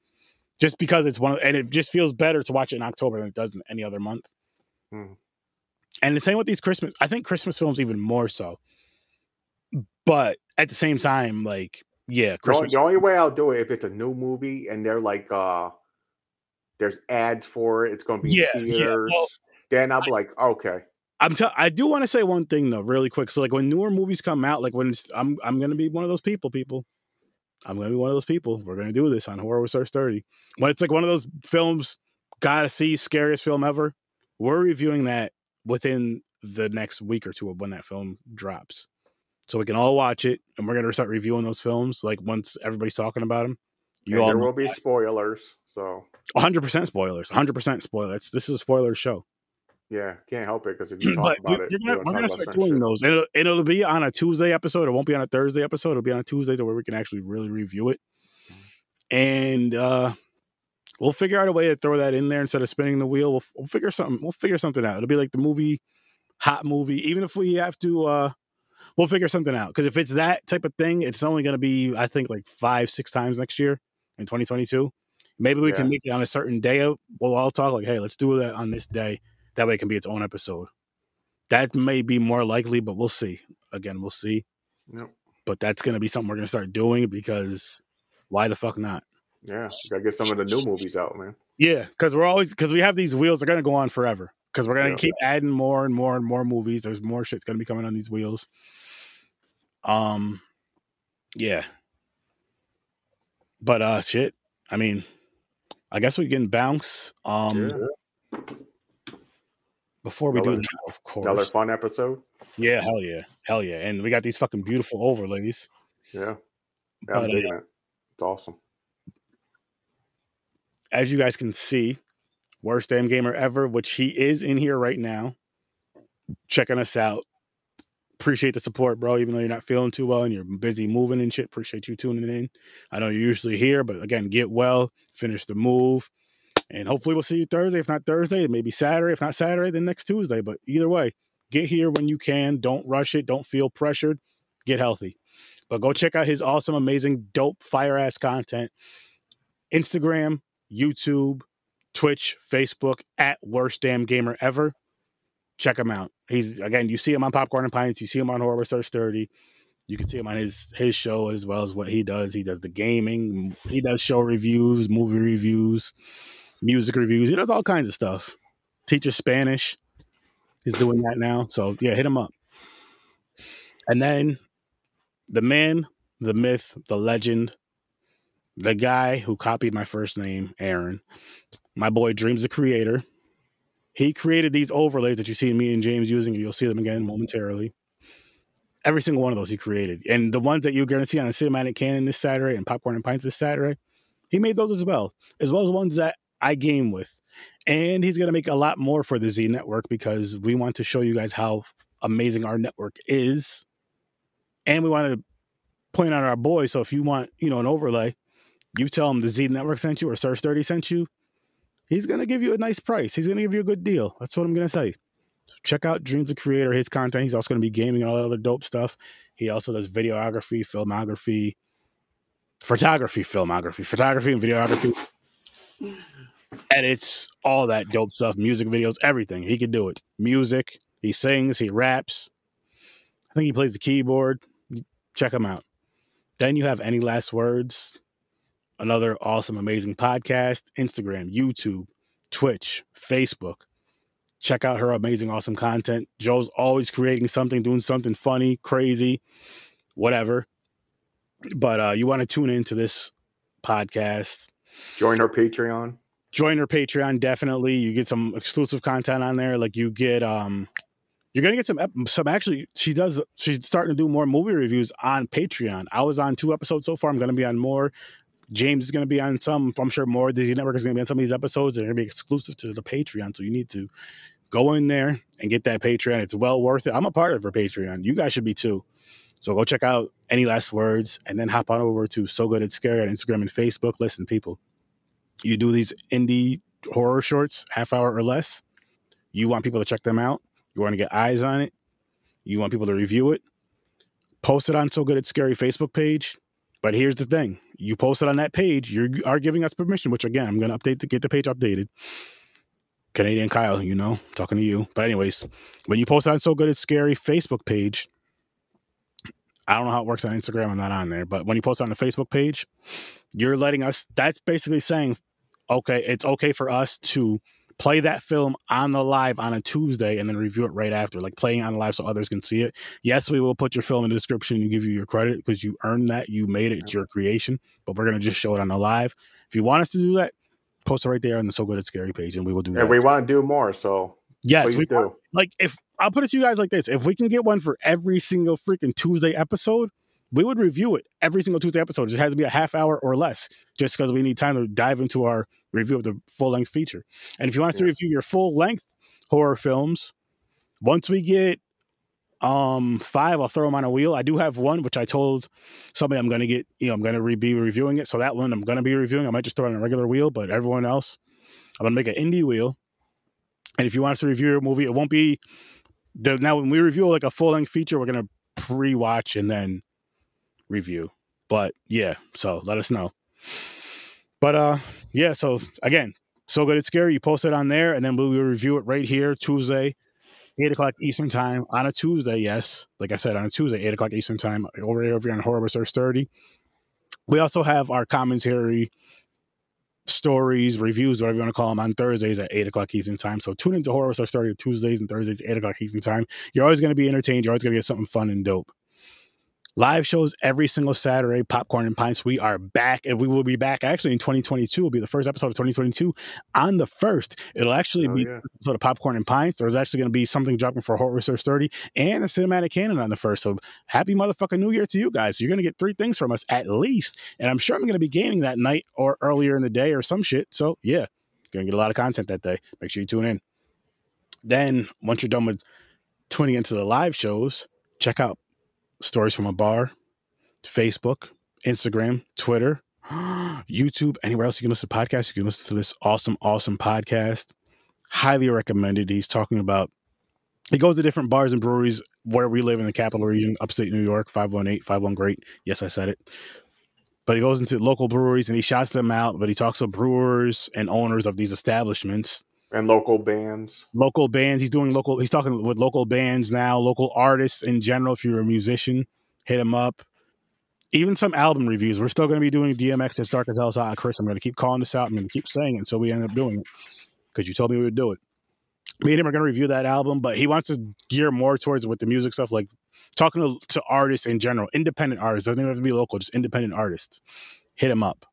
Just because it's one of, and it just feels better to watch it in October than it does in any other month. Hmm. And the same with these Christmas, I think Christmas films even more so. But at the same time, like, yeah, The only, Christmas. the only way I'll do it if it's a new movie and they're like uh there's ads for it, it's gonna be Yeah, in yeah, well, then I'll be like, okay. I'm tell I do want to say one thing though, really quick. So like when newer movies come out, like when it's, I'm I'm gonna be one of those people, people. I'm gonna be one of those people. We're gonna do this on Horror with Source 30. When it's like one of those films, gotta see, scariest film ever. We're reviewing that within the next week or two of when that film drops. So we can all watch it and we're gonna start reviewing those films like once everybody's talking about them. You And all there will be spoilers. So 100% spoilers. 100% spoilers. This is a spoiler show. Yeah, can't help it because if you talk but about we, it, we're gonna, we're gonna start doing those, and it'll, and it'll be on a Tuesday episode. It won't be on a Thursday episode. It'll be on a Tuesday to where we can actually really review it, and uh we'll figure out a way to throw that in there instead of spinning the wheel. We'll, we'll figure something. We'll figure something out. It'll be like the movie, hot movie. Even if we have to, uh we'll figure something out. Because if it's that type of thing, it's only going to be I think like five, six times next year in 2022. Maybe we can make it on a certain day. We'll all talk like, hey, let's do that on this day. That way, it can be its own episode. That may be more likely, but we'll see. Again, we'll see. Yep. But that's going to be something we're going to start doing because why the fuck not? Yeah, gotta get some of the new movies out, man. Yeah, because we're always because we have these wheels. They're gonna go on forever. Because we're gonna Yeah. keep adding more and more and more movies. There's more shit's gonna be coming on these wheels. Um, yeah. But uh, shit. I mean, I guess we can bounce. Um, Yeah. Before we do Another- that, of Another course. fun episode. Yeah, hell yeah, hell yeah. And we got these fucking beautiful overlays. Yeah, yeah But, I'm uh, it. It's awesome. as you guys can see, worst damn gamer ever, which he is in here right now, checking us out. Appreciate the support, bro. Even though you're not feeling too well and you're busy moving and shit, appreciate you tuning in. I know you're usually here, but again, get well, finish the move, and hopefully we'll see you Thursday. If not Thursday, maybe Saturday. If not Saturday, then next Tuesday. But either way, get here when you can. Don't rush it. Don't feel pressured. Get healthy. But go check out his awesome, amazing, dope, fire ass content. Instagram, YouTube, Twitch, Facebook at worst damn gamer ever. Check him out. He's again, you see him on Popcorn and Pints, you see him on Horror Search 30. You can see him on his his show as well as what he does. He does the gaming, he does show reviews, movie reviews, music reviews. He does all kinds of stuff. Teaches Spanish. He's doing that now. So yeah, hit him up. And then the man, the myth, the legend, the guy who copied my first name, Aaron, my boy Dreams the Creator. He created these overlays that you see me and James using, you'll see them again momentarily. Every single one of those he created. And the ones that you're going to see on the Cinematic Canon this Saturday and Popcorn and Pints this Saturday, he made those as well, as well as ones that I game with. And he's going to make a lot more for the Z Network because we want to show you guys how amazing our network is. And we want to point out our boys. So if you want, you know, an overlay, you tell him the Z Network sent you or Search 30 sent you, he's going to give you a nice price. He's going to give you a good deal. That's what I'm going to say. So check out Dreams of Creator, his content. He's also going to be gaming and all that other dope stuff. He also does videography, filmography, photography, filmography, photography, and videography. Edits, all that dope stuff, music videos, everything. He can do it. Music, he sings, he raps. I think he plays the keyboard. Check him out. Then you have Any Last Words, another awesome, amazing podcast, Instagram, YouTube, Twitch, Facebook. Check out her amazing, awesome content. Joe's always creating something, doing something funny, crazy, whatever. But uh, you want to tune into this podcast. Join our Patreon. Join our Patreon, definitely. You get some exclusive content on there. Like you get um you're gonna get some some actually she does she's starting to do more movie reviews on Patreon. I was on two episodes so far. I'm gonna be on more. James is gonna be on some. I'm sure more. the Z Network is gonna be on some of these episodes. They're gonna be exclusive to the Patreon. So you need to go in there and get that Patreon. It's well worth it. I'm a part of her Patreon. You guys should be too. So go check out any last words and then hop on over to So Good It's Scary on Instagram and Facebook. Listen, people, you do these indie horror shorts, half hour or less. You want people to check them out. You want to get eyes on it. You want people to review it. Post it on So Good It's Scary Facebook page. But here's the thing: you post it on that page, you are giving us permission. Which again, I'm going to update to get the page updated. Canadian Kyle, you know, talking to you. But anyways, when you post on So Good It's Scary Facebook page, I don't know how it works on Instagram. I'm not on there, but when you post on the Facebook page, you're letting us. That's basically saying, okay, it's okay for us to play that film on the live on a Tuesday and then review it right after, like playing on the live so others can see it. Yes, we will put your film in the description and give you your credit because you earned that. You made it. It's your creation, but we're gonna just show it on the live. If you want us to do that, post it right there on the So Good It's Scary page, and we will do that. And we want to do more, so yes, we do. like if I'll put it to you guys like this: if we can get one for every single freaking Tuesday episode, we would review it every single Tuesday episode. It just has to be a half hour or less, just because we need time to dive into our review of the full length feature. And if you want us to review your full length, horror films. Once we get um five, I'll throw them on a wheel. I do have one which I told somebody I'm going to get. You know, I'm going to re- be reviewing it. So that one I'm going to be reviewing. I might just throw it on a regular wheel, but everyone else, I'm going to make an indie wheel. And if you want us to review a movie, it won't be the, now when we review like a full length feature, we're going to pre-watch and then review. But yeah, so let us know. But uh yeah, so again, so good it's scary. You post it on there, and then we will review it right here Tuesday, eight o'clock Eastern time on a Tuesday. Yes, like I said, on a Tuesday, eight o'clock Eastern time over here over here on Horror Research Thirty. We also have our commentary stories, reviews, whatever you want to call them, on Thursdays at 8 o'clock Eastern Time. So tune into Horror Research Thirty Tuesdays and Thursdays, 8 o'clock Eastern Time. You're always going to be entertained. You're always going to get something fun and dope. Live shows every single Saturday, Popcorn and Pints. We are back, and we will be back actually in 2022. Will be the first episode of 2022 on the first. It'll actually oh, be yeah. sort of Popcorn and Pints. There's actually going to be something dropping for Horror Research 30 and a cinematic canon on the first. So happy motherfucking New Year to you guys. You're going to get three things from us at least, and I'm sure I'm going to be gaining that night or earlier in the day or some shit. So yeah, going to get a lot of content that day. Make sure you tune in. Then once you're done with tuning into the live shows, check out Stories from a Bar, Facebook, Instagram, Twitter, YouTube, anywhere else you can listen to podcasts. You can listen to this awesome, awesome podcast. Highly recommended. He's talking about, he goes to different bars and breweries where we live in the capital region, upstate New York, 518, 51 Great. Yes, I said it. But he goes into local breweries and he shouts them out, but he talks to brewers and owners of these establishments and local bands. Local bands. He's doing local. He's talking with local bands now. Local artists in general. If you're a musician, hit him up. Even some album reviews. We're still going to be doing DMX It's Dark and Hell's Hot. Chris, I'm going to keep calling this out. I'm going to keep saying it until we end up doing it because you told me we would do it. Me and him are going to review that album, but he wants to gear more towards with the music stuff, like talking to, to artists in general, independent artists. Doesn't even have to be local, just independent artists. Hit him up.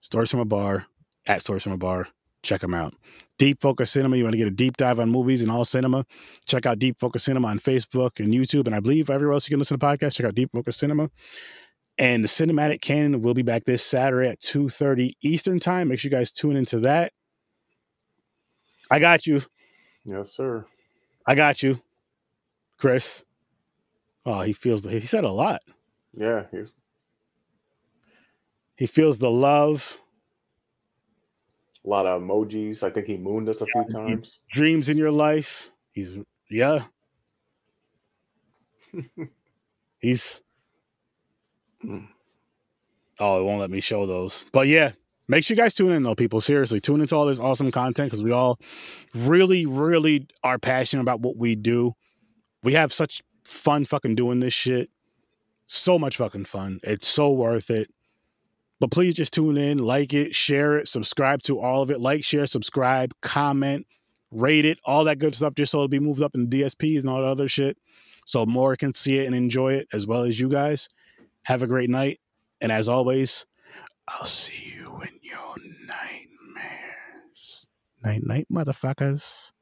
Stories from a bar at Stories from a bar check them out. Deep Focus Cinema, you want to get a deep dive on movies and all cinema, check out Deep Focus Cinema on Facebook and YouTube. And I believe everywhere else you can listen to podcasts, check out Deep Focus Cinema. And the Cinematic Canon will be back this Saturday at 2.30 Eastern Time. Make sure you guys tune into that. I got you. Yes, sir. I got you, Chris. Oh, he feels, he said a lot. Yeah. He's... He feels the love a lot of emojis. I think he mooned us a few times. Dreams in your life. He's yeah. He's oh, it won't let me show those. But yeah, make sure you guys tune in though, people. Seriously, tune into all this awesome content because we all really, really are passionate about what we do. We have such fun fucking doing this shit. So much fucking fun. It's so worth it. But please just tune in, like it, share it, subscribe to all of it. Like, share, subscribe, comment, rate it, all that good stuff, just so it'll be moved up in DSPs and all that other shit. So more can see it and enjoy it as well as you guys. Have a great night. And as always, I'll see you in your nightmares. Night, night, motherfuckers.